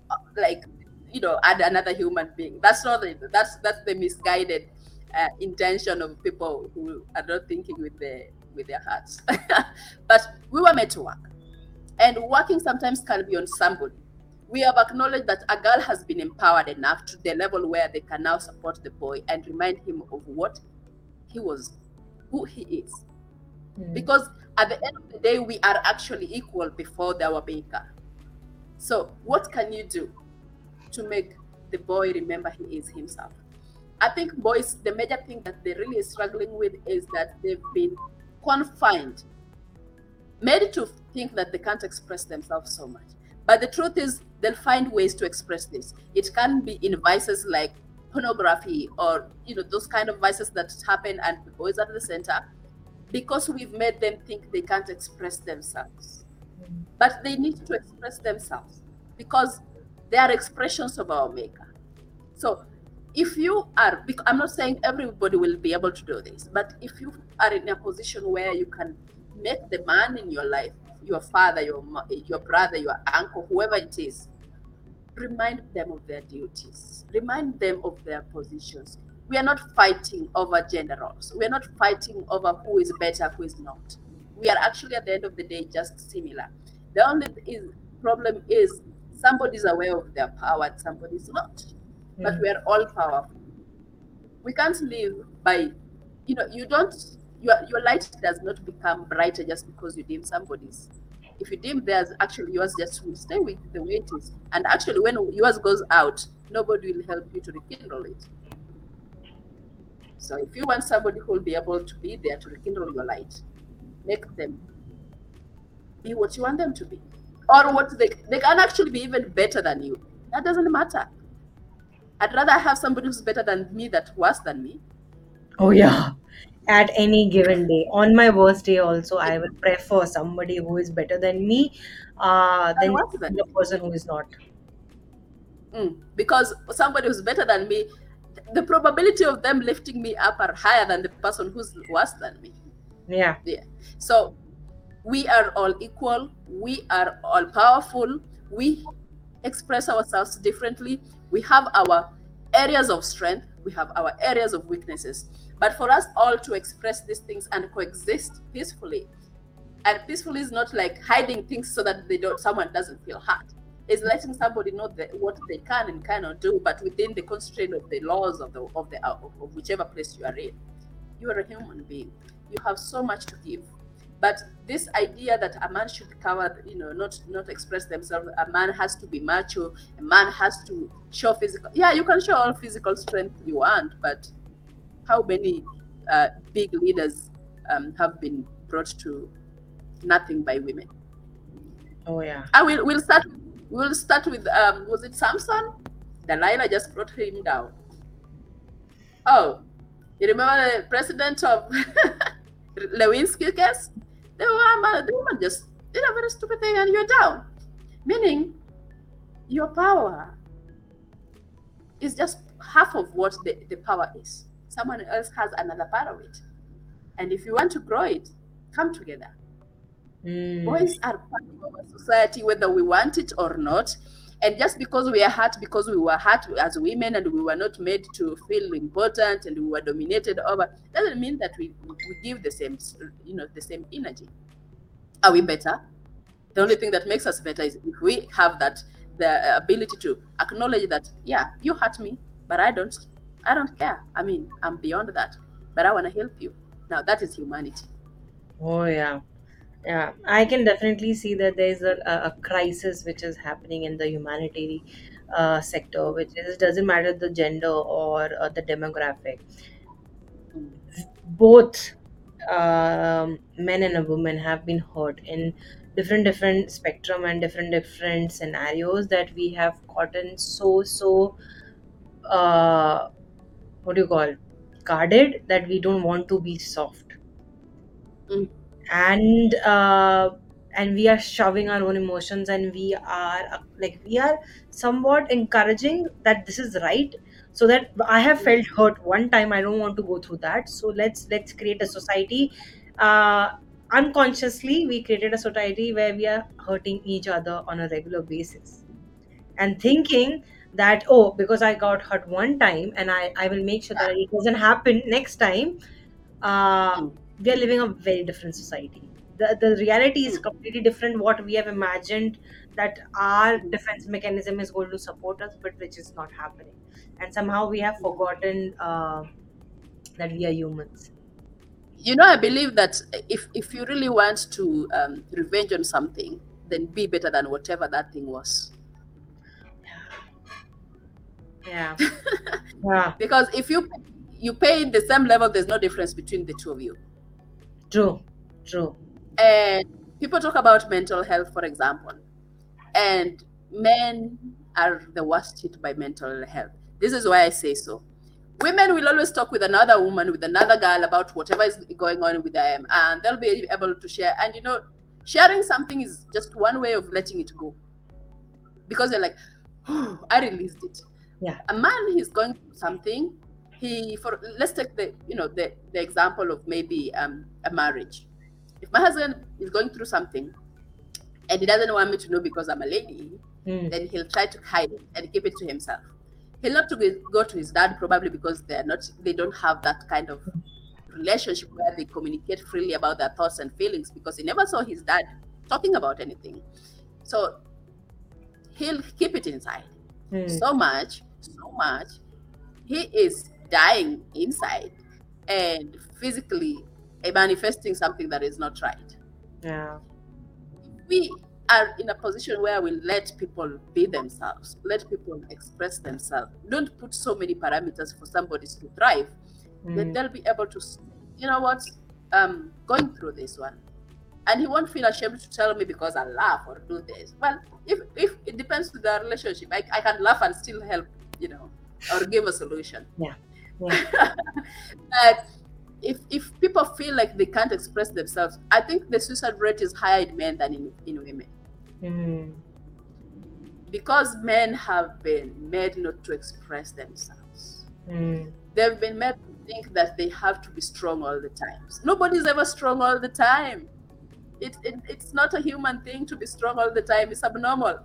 [SPEAKER 1] Uh, like, you know, add another human being. That's not the, that's that's the misguided uh, intention of people who are not thinking with their with their hearts. *laughs* but we were made to work, and working sometimes can be on somebody. We have acknowledged that a girl has been empowered enough to the level where they can now support the boy and remind him of what he was, who he is.
[SPEAKER 2] Hmm.
[SPEAKER 1] Because at the end of the day, we are actually equal before our maker. So, what can you do to make the boy remember he is himself? I think boys, the major thing that they're really struggling with is that they've been confined, made to think that they can't express themselves so much. But the truth is, they'll find ways to express this. It can be in vices like pornography or you know those kind of vices that happen and boys at the center because we've made them think they can't express themselves but they need to express themselves because they are expressions of our maker so if you are i'm not saying everybody will be able to do this but if you are in a position where you can make the man in your life your father your your brother your uncle whoever it is remind them of their duties. Remind them of their positions. We are not fighting over generals. we are not fighting over who is better who is not. We are actually at the end of the day just similar. The only is, problem is somebody's aware of their power and somebody's not. But
[SPEAKER 2] Hmm.
[SPEAKER 1] we are all powerful. We can't live by you know you don't your your light does not become brighter just because you dim somebody's. If you dim theirs actually yours just will stay with the way it is. And actually when yours goes out nobody will help you to rekindle it. So if you want somebody who will be able to be there to rekindle your light make them be what you want them to be. Or what they they can actually be even better than you. That doesn't matter. I'd rather have somebody who's better than me that worse than me.
[SPEAKER 2] Oh yeah. At any given day. On my worst day also, I will prefer somebody who is better than me uh,
[SPEAKER 1] than
[SPEAKER 2] than the person who is not.
[SPEAKER 1] Mm, because somebody who's better than me the probability of them lifting me up are higher than the person who's worse than me.
[SPEAKER 2] Yeah.
[SPEAKER 1] yeah. So we are all equal. We are all powerful. We express ourselves differently. We have our areas of strength. We have our areas of weaknesses but for us all to express these things and coexist peacefully. And peacefully is not like hiding things so that they don't someone doesn't feel hurt. It's letting somebody know what they can and cannot do but within the constraint of the laws of the of the uh, of, of whichever place you are in. You are a human being. You have so much to give. But this idea that a man should cover you know not not express themselves a man has to be macho a man has to show physical yeah you can show all physical strength you want but how many uh, big leaders um, have been brought to nothing by women
[SPEAKER 2] Oh yeah.
[SPEAKER 1] I will we'll start we'll start with um was it Samson? Delilah just brought him down. Oh, you remember the president of *laughs* Lewinsky case? The woman, the woman just did a very stupid thing and you're down. Meaning your power is just half of what the, the power is. Someone else has another part of it. And if you want to grow it, come together.
[SPEAKER 2] Mm.
[SPEAKER 1] boys are part of our society whether we want it or not. And just because we are hurt because we were hurt as women and we were not made to feel important and we were dominated over doesn't mean that we, we give the same you know the same energy. Are we better? The only thing that makes us better is if we have that the ability to acknowledge that yeah you hurt me but i don't i don't care i mean i'm beyond that but i want to help you now that is humanity
[SPEAKER 2] Oh yeah. Yeah, I can definitely see that there is a, a crisis which is happening in the humanitarian uh, sector, which is doesn't matter the gender or uh, the demographic. Both um, men and a woman have been hurt in different different spectrum and different different scenarios that we have gotten so so uh, what do you call guarded that we don't want to be soft.
[SPEAKER 1] Mm.
[SPEAKER 2] and uh, and we are shoving our own emotions and we are like we are somewhat encouraging that this is right so that i have felt hurt one time i don't want to go through that. So let's let's create a society uh, unconsciously we created a society where we are hurting each other on a regular basis. And thinking that oh because i got hurt one time and i i will make sure that it doesn't happen next time uh,
[SPEAKER 1] Mm.
[SPEAKER 2] we are living a very different society the, the reality is
[SPEAKER 1] Mm.
[SPEAKER 2] completely different what we have imagined that our defense mechanism is going to support us but which is not happening and somehow we have forgotten uh, that we are humans
[SPEAKER 1] You know, I believe that if if you really want to um, revenge on something, then be better than whatever that thing was.
[SPEAKER 2] Yeah *laughs* yeah
[SPEAKER 1] Because if you you pay the same level, there's no difference between the two of you.
[SPEAKER 2] true true
[SPEAKER 1] And people talk about mental health, for example, and men are the worst hit by mental health. This is why I say so. Women will always talk with another woman, with another girl about whatever is going on with them, and they'll be able to share. And you know, sharing something is just one way of letting it go. Because they're like, oh, *gasps* I released it.
[SPEAKER 2] Yeah.
[SPEAKER 1] A man he's going through something, he for let's take the you know the, the example of maybe um, a marriage. If my husband is going through something and he doesn't want me to know because I'm a lady,
[SPEAKER 2] Mm,
[SPEAKER 1] then he'll try to hide it and keep it to himself. He'll not to go- go to his dad probably because they're not they don't have that kind of relationship where they communicate freely about their thoughts and feelings because he never saw his dad talking about anything. So he'll keep it inside
[SPEAKER 2] mm,
[SPEAKER 1] so much, so much. He is dying inside and physically manifesting something that is not right.
[SPEAKER 2] yeah
[SPEAKER 1] We are in a position where we let people be themselves, let people express themselves. Don't put so many parameters for somebody to thrive. Then
[SPEAKER 2] mm,
[SPEAKER 1] they'll be able to, you know what, um, going through this one. And he won't feel ashamed to tell me because I laugh or do this. Well, if, if it depends to the relationship, I, I can laugh and still help, you know, or give a solution.
[SPEAKER 2] Yeah. *laughs*
[SPEAKER 1] but if if people feel like they can't express themselves, I think the suicide rate is higher in men than in, in women.
[SPEAKER 2] mm,
[SPEAKER 1] Because men have been made not to express themselves.
[SPEAKER 2] mm.
[SPEAKER 1] They've been made to think that they have to be strong all the time. Nobody's ever strong all the time. It, it, it's not a human thing to be strong all the time. It's abnormal.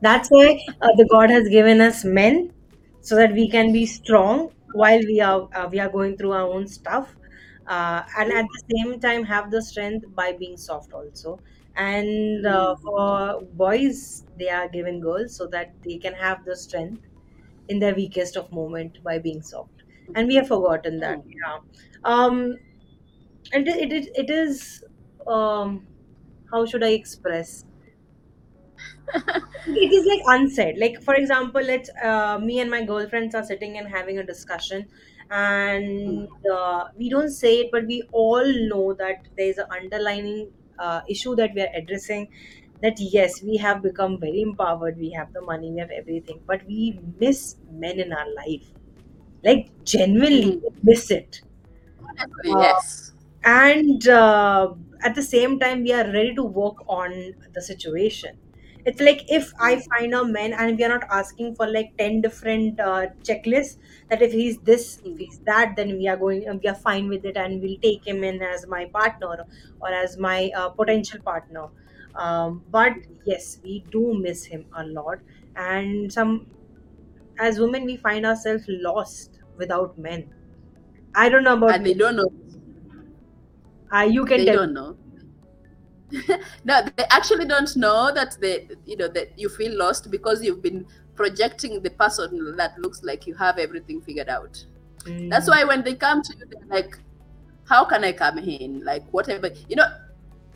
[SPEAKER 2] That's why uh, the God has given us men so that we can be strong while we are uh, we are going through our own stuff, uh, and at the same time have the strength by being soft also. And uh,
[SPEAKER 1] Mm.
[SPEAKER 2] for boys, they are given girls so that they can have the strength in their weakest of moment by being soft. And we have forgotten that.
[SPEAKER 1] Mm.
[SPEAKER 2] Yeah. Um. And it it, it is um. How should I express? It is like unsaid. Like for example let's uh, me and my girlfriends are sitting and having a discussion and uh, we don't say it but we all know that there's an underlining uh, issue that we are addressing that yes we have become very empowered we have the money we have everything but we miss men in our life. Like genuinely
[SPEAKER 1] Mm.
[SPEAKER 2] miss it. Uh,
[SPEAKER 1] yes.
[SPEAKER 2] and uh, at the same time we are ready to work on the situation it's like if i find a man and we are not asking for like 10 different uh, checklists that if he's this if he's that then we are going we are fine with it and we'll take him in as my partner or as my uh, potential partner um, but yes we do miss him a lot and some as women we find ourselves lost without men i don't know about
[SPEAKER 1] And they don't know.
[SPEAKER 2] uh, you can
[SPEAKER 1] They
[SPEAKER 2] tell
[SPEAKER 1] don't know. *laughs* no, they actually don't know that they, you know, that you feel lost because you've been projecting the person that looks like you have everything figured out. That's
[SPEAKER 2] Mm,
[SPEAKER 1] why when they come to you, they're like, "How can I come in? Like whatever." You know,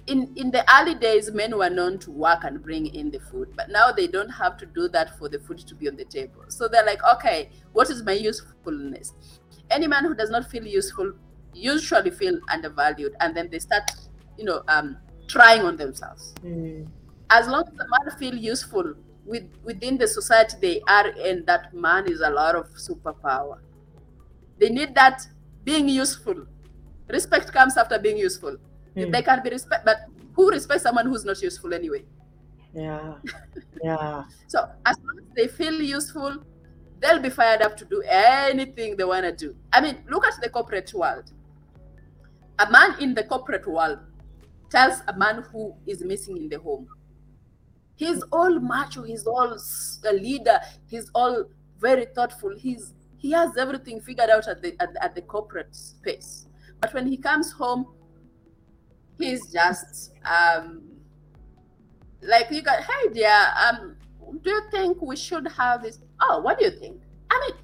[SPEAKER 1] in in the early days, men were known to work and bring in the food, but now they don't have to do that for the food to be on the table. So they're like, "Okay, what is my usefulness?" Any man who does not feel useful usually feel undervalued, and then they start, you know, um, trying on themselves.
[SPEAKER 2] mm,
[SPEAKER 1] As long as the man feel useful with within the society they are in, that man is a lot of superpower. They need that being useful. Respect comes after being useful. If
[SPEAKER 2] mm.
[SPEAKER 1] they can be respect, but who respects someone who's not useful anyway?
[SPEAKER 2] Yeah, *laughs* yeah,
[SPEAKER 1] So as long as they feel useful, they'll be fired up to do anything they want to do. I mean, look at the corporate world. a man in the corporate world tells a man who is missing in the home. He's all macho, he's all a leader, he's all very thoughtful. He's he has everything figured out at the at, at the corporate space. But when he comes home, he's just um like you got hey dear, um do you think we should have this? Oh, what do you think? I mean,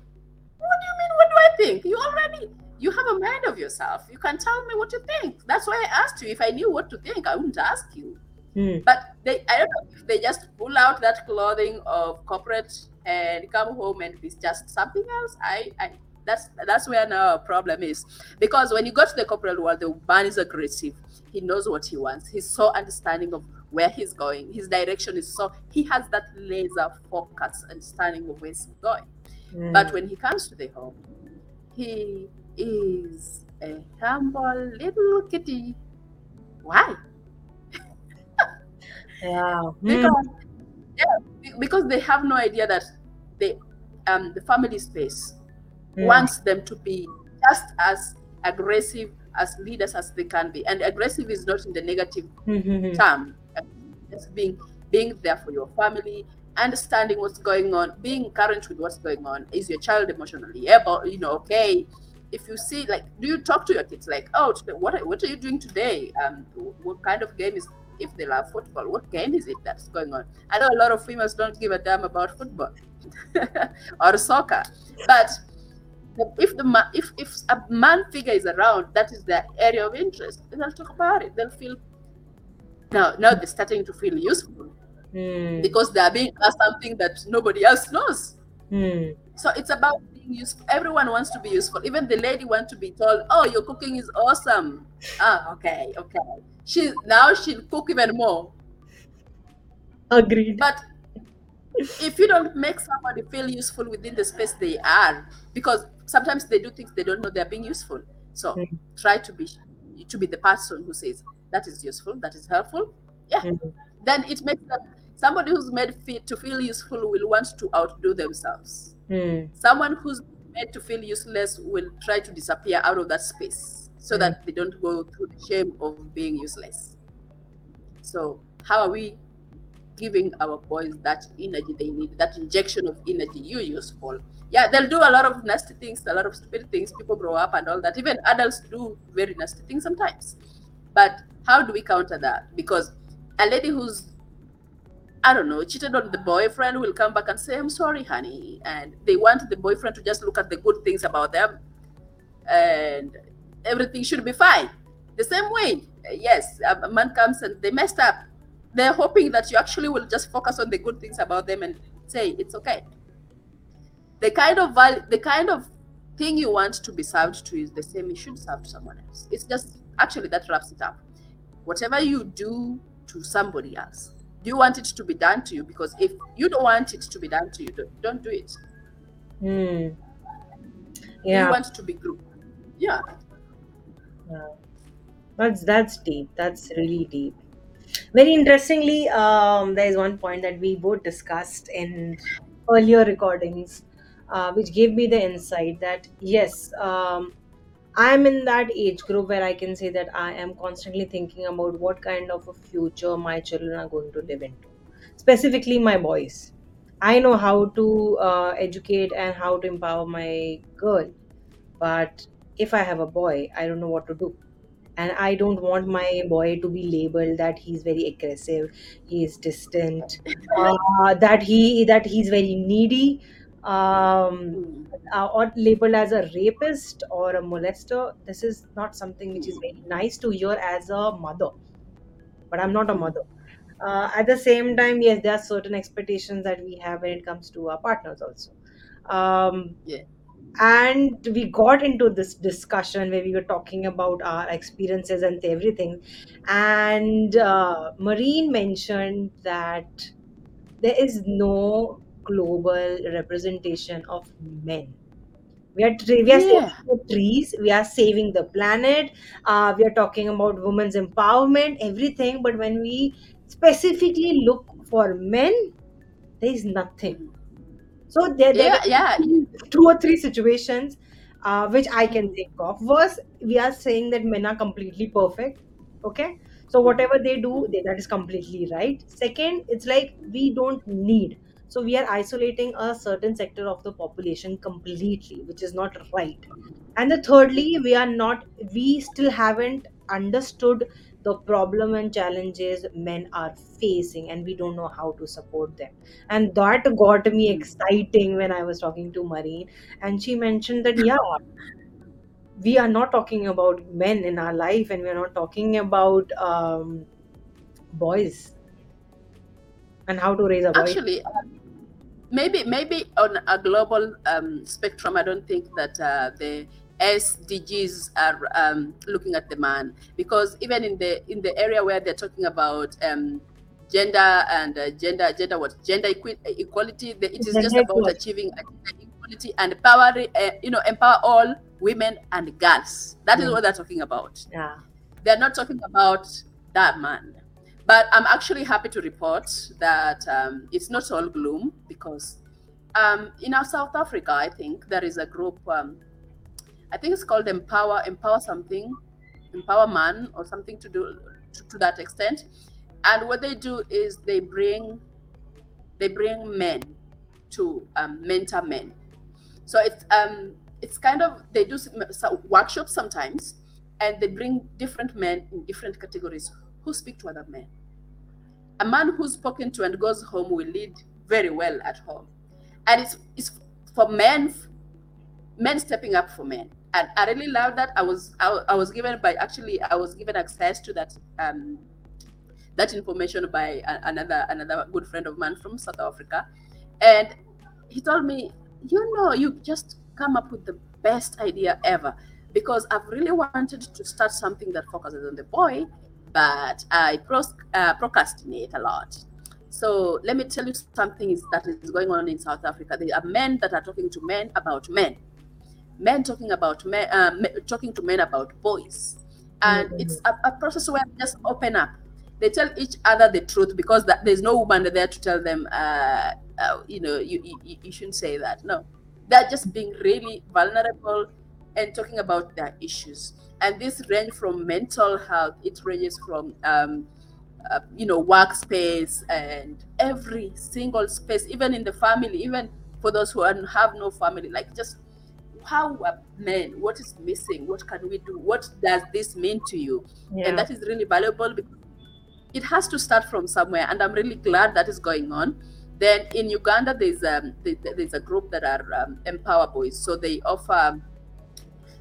[SPEAKER 1] what do you mean? What do I think? You already you have a mind of yourself. You can tell me what you think. That's why I asked you. If I knew what to think, I wouldn't ask you.
[SPEAKER 2] Mm.
[SPEAKER 1] But they, I don't know if they just pull out that clothing of corporate and come home and it's just something else. I, I that's that's where now our problem is because when you go to the corporate world, the man is aggressive. He knows what he wants. He's so understanding of where he's going. His direction is so he has that laser focus understanding of where he's going.
[SPEAKER 2] Mm.
[SPEAKER 1] But when he comes to the home, he is a humble little kitty. Why? *laughs*
[SPEAKER 2] yeah. Mm.
[SPEAKER 1] Because yeah, because they have no idea that the um the family space
[SPEAKER 2] Mm.
[SPEAKER 1] wants them to be just as aggressive as leaders as they can be. And aggressive is not in the negative
[SPEAKER 2] Mhm.
[SPEAKER 1] term. It's being being there for your family, understanding what's going on, being current with what's going on. Is your child emotionally able? You know, okay. If you see, like, do you talk to your kids like, oh, what are, what are you doing today? Um, what kind of game is? If they love football, what game is it that's going on? I know a lot of females don't give a damn about football *laughs* or soccer, but if the ma- if if a man figure is around, that is their area of interest. They'll talk about it. They'll feel now now they're starting to feel useful
[SPEAKER 2] Mm.
[SPEAKER 1] because they are being asked something that nobody else knows.
[SPEAKER 2] Mm.
[SPEAKER 1] So it's about useful. Everyone wants to be useful. Even the lady wants to be told, "Oh, your cooking is awesome." Ah, okay, okay. She now she'll cook even more.
[SPEAKER 2] Agreed.
[SPEAKER 1] But if you don't make somebody feel useful within the space they are, because sometimes they do things they don't know they're being useful. So
[SPEAKER 2] Mm.
[SPEAKER 1] try to be to be the person who says that is useful, that is helpful. Yeah.
[SPEAKER 2] Mm.
[SPEAKER 1] Then it makes them somebody who's made fit to feel useful will want to outdo themselves.
[SPEAKER 2] Mm.
[SPEAKER 1] Someone who's made to feel useless will try to disappear out of that space so
[SPEAKER 2] Mm.
[SPEAKER 1] that they don't go through the shame of being useless. So how are we giving our boys that energy they need, that injection of energy you useful? Yeah, they'll do a lot of nasty things, a lot of stupid things. People grow up and all that. Even adults do very nasty things sometimes. But how do we counter that? Because a lady who's I don't know, cheated on the boyfriend will come back and say, I'm sorry, honey. And they want the boyfriend to just look at the good things about them and everything should be fine. The same way, yes, a man comes and they messed up. They're hoping that you actually will just focus on the good things about them and say it's okay. The kind of val- the kind of thing you want to be served to is the same you should serve to someone else. It's just actually that wraps it up. Whatever you do to somebody else, you want it to be done to you? Because if you don't want it to be done to you, don't, don't do it.
[SPEAKER 2] Mm.
[SPEAKER 1] Do you want to be good? Yeah.
[SPEAKER 2] Yeah. That's that's deep. That's really deep. Very interestingly, um, there is one point that we both discussed in earlier recordings, uh, which gave me the insight that yes, um, I am in that age group where I can say that I am constantly thinking about what kind of a future my children are going to live into, specifically my boys. I know how to uh, educate and how to empower my girl, but if I have a boy, I don't know what to do and i don't want my boy to be labeled that he's very aggressive he is distant *laughs* uh, that he that he's very needy um,
[SPEAKER 1] Mm.
[SPEAKER 2] uh, or labeled as a rapist or a molester this is not something which is
[SPEAKER 1] Mm.
[SPEAKER 2] very nice to hear as a mother but i'm not a
[SPEAKER 1] Mm.
[SPEAKER 2] mother uh, at the same time yes there are certain expectations that we have when it comes to our partners also um,
[SPEAKER 1] Yeah.
[SPEAKER 2] and we got into this discussion where we were talking about our experiences and everything and uh, Maureen mentioned that there is no global representation of men we are, tre- we are saving
[SPEAKER 1] Yeah.
[SPEAKER 2] the trees we are saving the planet uh, we are talking about women's empowerment everything but when we specifically look for men there is nothing so there, there
[SPEAKER 1] Yeah. Yeah.
[SPEAKER 2] two or three situations uh, which I can think of. First, we are saying that men are completely perfect. Okay. So whatever they do, they, that is completely right. Second, it's like we don't need. So we are isolating a certain sector of the population completely, which is not right. And the thirdly, we are not. We still haven't understood the problem and challenges men are facing, and we don't know how to support them. And that got me exciting when I was talking to Maureen and she mentioned that yeah we are not talking about men in our life and we're not talking about um, boys and how to raise a boy
[SPEAKER 1] Actually, uh, maybe maybe on a global um, spectrum, I don't think that uh, the SDGs are um, looking at the man because even in the in the area where they're talking about um, gender and uh, gender gender what gender equi- equality, the, it is just about achieving equality and empower uh, you know empower all women and girls. That is what they're talking about.
[SPEAKER 2] yeah
[SPEAKER 1] they're not talking about that man. But I'm actually happy to report that um, it's not all gloom because um, in our South Africa, I think there is a group. Um, I think it's called Empower Empower something, Empower Man or something to do to, to that extent. And what they do is they bring they bring men to um, mentor men. So it's um it's kind of they do workshops sometimes, and they bring different men in different categories who speak to other men. A man who's spoken to and goes home will lead very well at home, and it's it's for men men stepping up for men. And I really love that. I was I, I was given by actually I was given access to that um that information by a, another another good friend of mine from South Africa, and he told me, you know, you just come up with the best idea ever because I've really wanted to start something that focuses on the boy, but I uh, procrastinate a lot. So let me tell you something is that is going on in South Africa. There are men that are talking to men about men, men talking about men, uh, talking to men about boys, and
[SPEAKER 2] Mhm.
[SPEAKER 1] it's a, a process where they just open up. They tell each other the truth because that, there's no woman there to tell them, uh, uh, you know, you, you you shouldn't say that. No, they're just being really vulnerable and talking about their issues. And this range from mental health. It ranges from um, uh, you know workspace and every single space even in the family even for those who are- have no family like just how are men? What is missing? What can we do? What does this mean to you?
[SPEAKER 2] Yeah.
[SPEAKER 1] and that is really valuable because it has to start from somewhere and i'm really glad that is going on. Then in uganda there's um there's a group that are um, empower boys. So they offer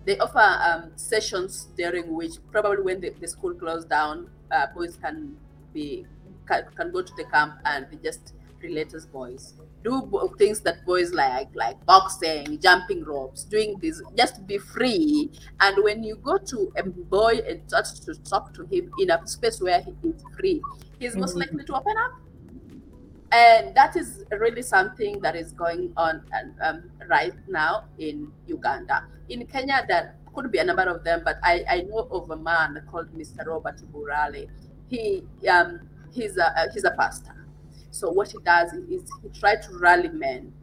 [SPEAKER 1] they offer um, sessions during which probably when the, the school closed down uh, boys can be can, can go to the camp and they just relate as boys. Do bo- things that boys like like boxing jumping ropes doing this just be free. And when you go to a boy and start to talk to him in a space where he is free he's most
[SPEAKER 2] Mhm.
[SPEAKER 1] likely to open up and that is really something that is going on and, um, right now in Uganda. In Kenya, there could be a number of them, but I, I know of a man called Mr. Robert Burale. He um, he's a uh, he's a pastor. So what he does is he tries to rally men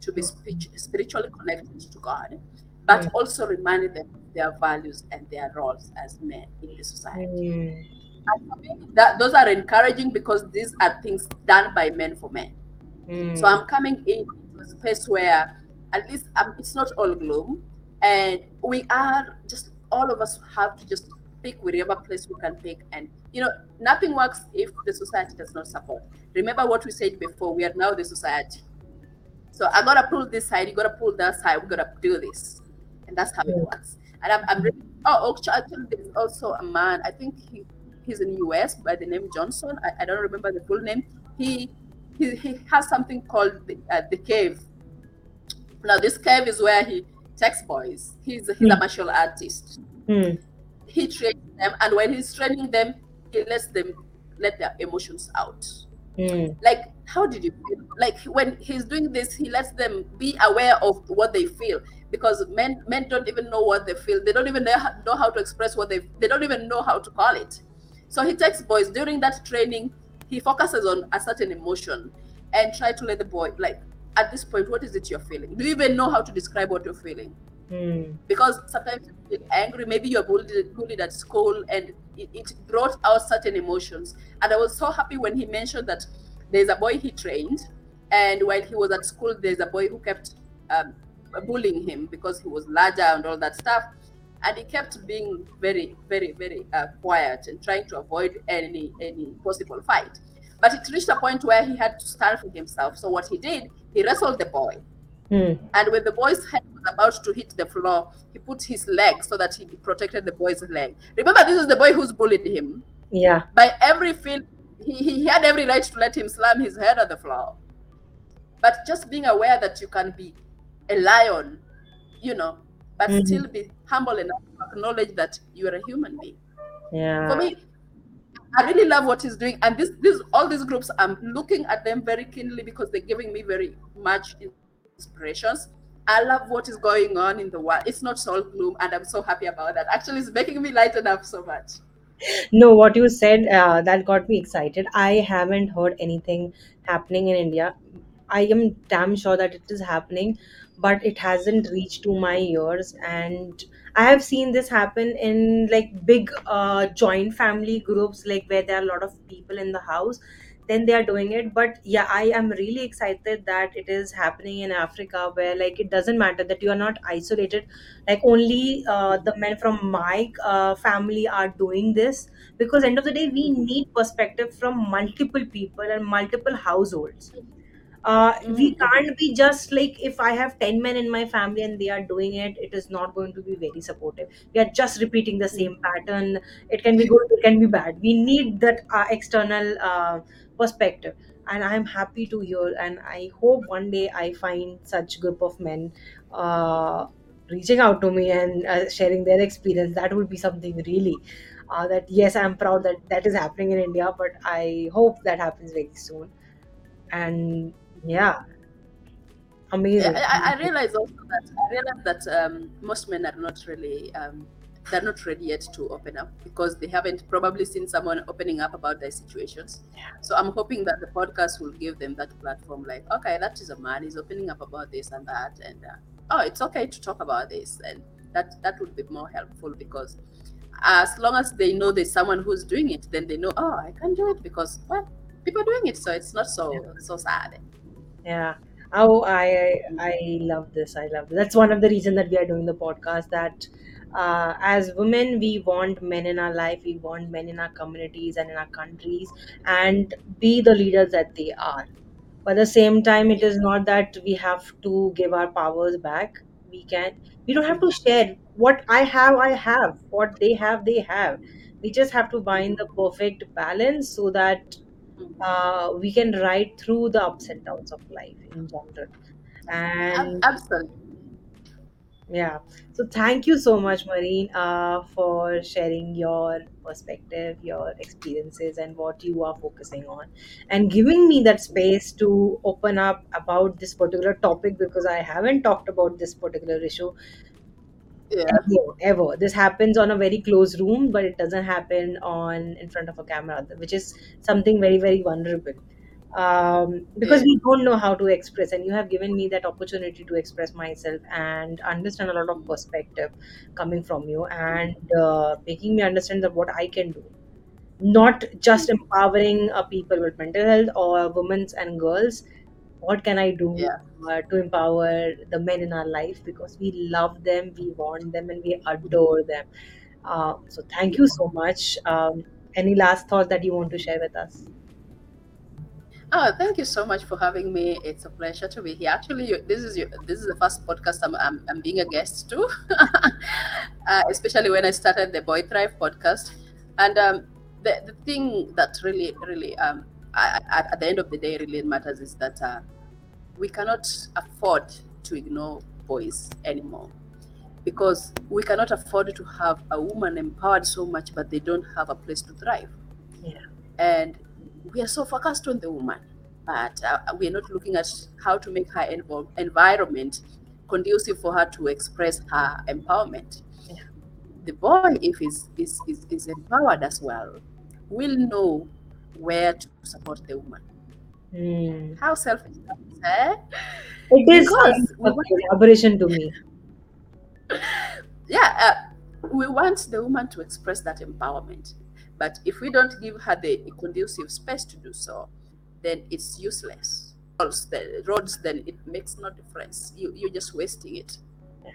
[SPEAKER 1] to be spirit- spiritually connected to God, but
[SPEAKER 2] Mm.
[SPEAKER 1] also remind them of their values and their roles as men in the society.
[SPEAKER 2] Mm.
[SPEAKER 1] And for me, that those are encouraging because these are things done by men for men.
[SPEAKER 2] Mm.
[SPEAKER 1] So I'm coming in a space where at least um, it's not all gloom, and we are just all of us have to just pick wherever place we can pick, and you know nothing works if the society does not support. Remember what we said before: we are now the society. So I gotta pull this side, you gotta pull that side. We gotta do this, and that's how it works. And I'm, I'm really, oh, actually, there's also a man. I think he, he's in the US by the name Johnson. I, I don't remember the full name. He he, he has something called the, uh, the cave. Now this cave is where he takes boys. He's he's a
[SPEAKER 2] Hmm.
[SPEAKER 1] martial artist.
[SPEAKER 2] Mm.
[SPEAKER 1] He trains them, and when he's training them, he lets them let their emotions out
[SPEAKER 2] Mm.
[SPEAKER 1] like how did you feel like when he's doing this he lets them be aware of what they feel because men men don't even know what they feel they don't even know how, know how to express what they they don't even know how to call it so he takes boys. During that training he focuses on a certain emotion and try to let the boy like at this point what is it you're feeling? Do you even know how to describe what you're feeling?
[SPEAKER 2] Mm.
[SPEAKER 1] because sometimes you feel angry. Maybe you're bullied, bullied at school and it, it brought out certain emotions. And i was so happy when he mentioned that there's a boy he trained and while he was at school there's a boy who kept um, bullying him because he was larger and all that stuff and he kept being very very very uh, quiet and trying to avoid any any possible fight but it reached a point where he had to stand for himself so what he did he wrestled the boy
[SPEAKER 2] Mm.
[SPEAKER 1] and when the boy's head was about to hit the floor, he put his leg so that he protected the boy's leg. Remember, this is the boy who's bullied him.
[SPEAKER 2] Yeah.
[SPEAKER 1] By every feel, he, he had every right to let him slam his head on the floor. But just being aware that you can be a lion, you know, but
[SPEAKER 2] Mhm.
[SPEAKER 1] still be humble enough to acknowledge that you are a human being.
[SPEAKER 2] Yeah.
[SPEAKER 1] For me, I really love what he's doing, and this, this, all these groups, I'm looking at them very keenly because they're giving me very much inspirations. I love what is going on in the world. It's not all gloom, and I'm so happy about that. Actually, it's making me lighten up so much.
[SPEAKER 2] No, what you said, uh, that got me excited. I haven't heard anything happening in India. I am damn sure that it is happening, but it hasn't reached to my ears. And I have seen this happen in like big uh, joint family groups, like where there are a lot of people in the house. Then they are doing it. But yeah, I am really excited that it is happening in Africa, where like it doesn't matter that you are not isolated like only uh, the men from my uh, family are doing this because end of the day we need perspective from multiple people and multiple households uh, we
[SPEAKER 1] Mm-hmm.
[SPEAKER 2] can't be just like if i have 10 men in my family and they are doing it it is not going to be very supportive. We are just repeating the same pattern. It can be good it can be bad. We need that uh, external uh, perspective. And i'm happy to hear and i hope one day i find such group of men uh, reaching out to me and uh, sharing their experience. That would be something really uh, that yes i'm proud that that is happening in india but i hope that happens very soon. And yeah amazing
[SPEAKER 1] I, I realize also that I realize that um, most men are not really um, they're not ready yet to open up because they haven't probably seen someone opening up about their situations. Yeah. So I'm hoping that the podcast will give them that platform. Like, okay, that is a man. He's opening up about this and that, and uh, oh, it's okay to talk about this, and that that would be more helpful because as long as they know there's someone who's doing it, then they know, oh, I can do it because well, people are doing it, so it's not so so sad.
[SPEAKER 2] Yeah. Oh i i love this i love that's one of the reasons that we are doing the podcast that uh, as women we want men in our life we want men in our communities and in our countries and be the leaders that they are. But at the same time it is not that we have to give our powers back. We can we don't have to share what i have i have. What they have they have. We just have to find the perfect balance so that. Uh, we can ride through the ups and downs of life in general. And
[SPEAKER 1] Absolutely.
[SPEAKER 2] yeah. So thank you so much Maureen uh, for sharing your perspective your experiences and what you are focusing on. And giving me that space to open up about this particular topic because i haven't talked about this particular issue
[SPEAKER 1] Yeah.
[SPEAKER 2] ever ever. This happens on a very closed room but it doesn't happen on in front of a camera which is something very very vulnerable. Um, because
[SPEAKER 1] Yeah.
[SPEAKER 2] we don't know how to express and you have given me that opportunity to express myself and understand a lot of perspective coming from you and uh, making me understand that what i can do. Not just empowering uh, people with mental health or women and girls what can i do
[SPEAKER 1] Yeah.
[SPEAKER 2] uh, to empower the men in our life because we love them we want them and we adore them uh, so thank you so much um, any last thoughts that you want to share with us
[SPEAKER 1] Oh, thank you so much for having me. It's a pleasure to be here. Actually, you, this is your, this is the first podcast I'm, I'm, I'm being a guest to, *laughs* uh, especially when I started the Boy Thrive podcast. And um, the, the thing that really, really, um, I, I, at the end of the day, really matters is that uh, we cannot afford to ignore boys anymore because we cannot afford to have a woman empowered so much, but they don't have a place to thrive.
[SPEAKER 2] Yeah.
[SPEAKER 1] And we are so focused on the woman, but uh, we are not looking at how to make her env- environment conducive for her to express her empowerment.
[SPEAKER 2] Yeah.
[SPEAKER 1] The boy, if he's is, is, is empowered as well, will know where to support the woman.
[SPEAKER 2] Hmm.
[SPEAKER 1] How selfish that is, eh?
[SPEAKER 2] It is
[SPEAKER 1] Because we
[SPEAKER 2] a
[SPEAKER 1] want
[SPEAKER 2] collaboration to me.
[SPEAKER 1] yeah, uh, we want the woman to express that empowerment. But if we don't give her the conducive space to do so, then it's useless. Else the roads, then it makes no difference. You, you're just wasting it.
[SPEAKER 2] Yeah.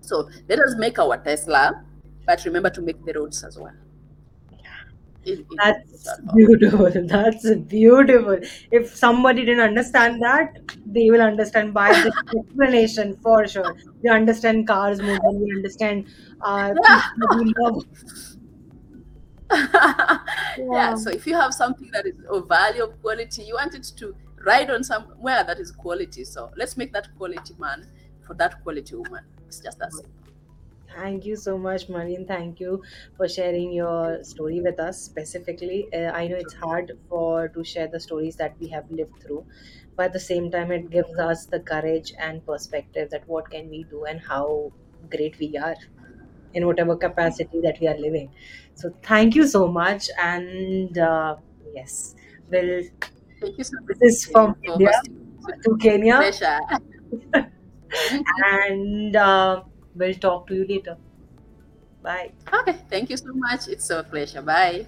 [SPEAKER 1] So let us make our Tesla, but remember to make the roads as well. It- it-
[SPEAKER 2] That's beautiful. *laughs* That's beautiful. If somebody didn't understand that, they will understand by the *laughs* explanation for sure. We understand cars more than we understand uh, *laughs* we love.
[SPEAKER 1] yeah. So if you have something that is of value, of quality, you want it to ride on somewhere that is quality. So let's make that quality man for that quality woman. It's just that simple.
[SPEAKER 2] Thank you so much, Maureen. Thank you for sharing your story with us specifically. Uh, I know it's hard for to share the stories that we have lived through, but at the same time, it gives us the courage and perspective that what can we do and how great we are in whatever capacity that we are living. So thank you so much, and uh, yes, well,
[SPEAKER 1] Thank you so much
[SPEAKER 2] this is from
[SPEAKER 1] for
[SPEAKER 2] India
[SPEAKER 1] hosting.
[SPEAKER 2] to Kenya,
[SPEAKER 1] Pleasure. *laughs*
[SPEAKER 2] And uh, we'll talk to you later. Bye.
[SPEAKER 1] Okay. Thank you so much. It's a pleasure. Bye.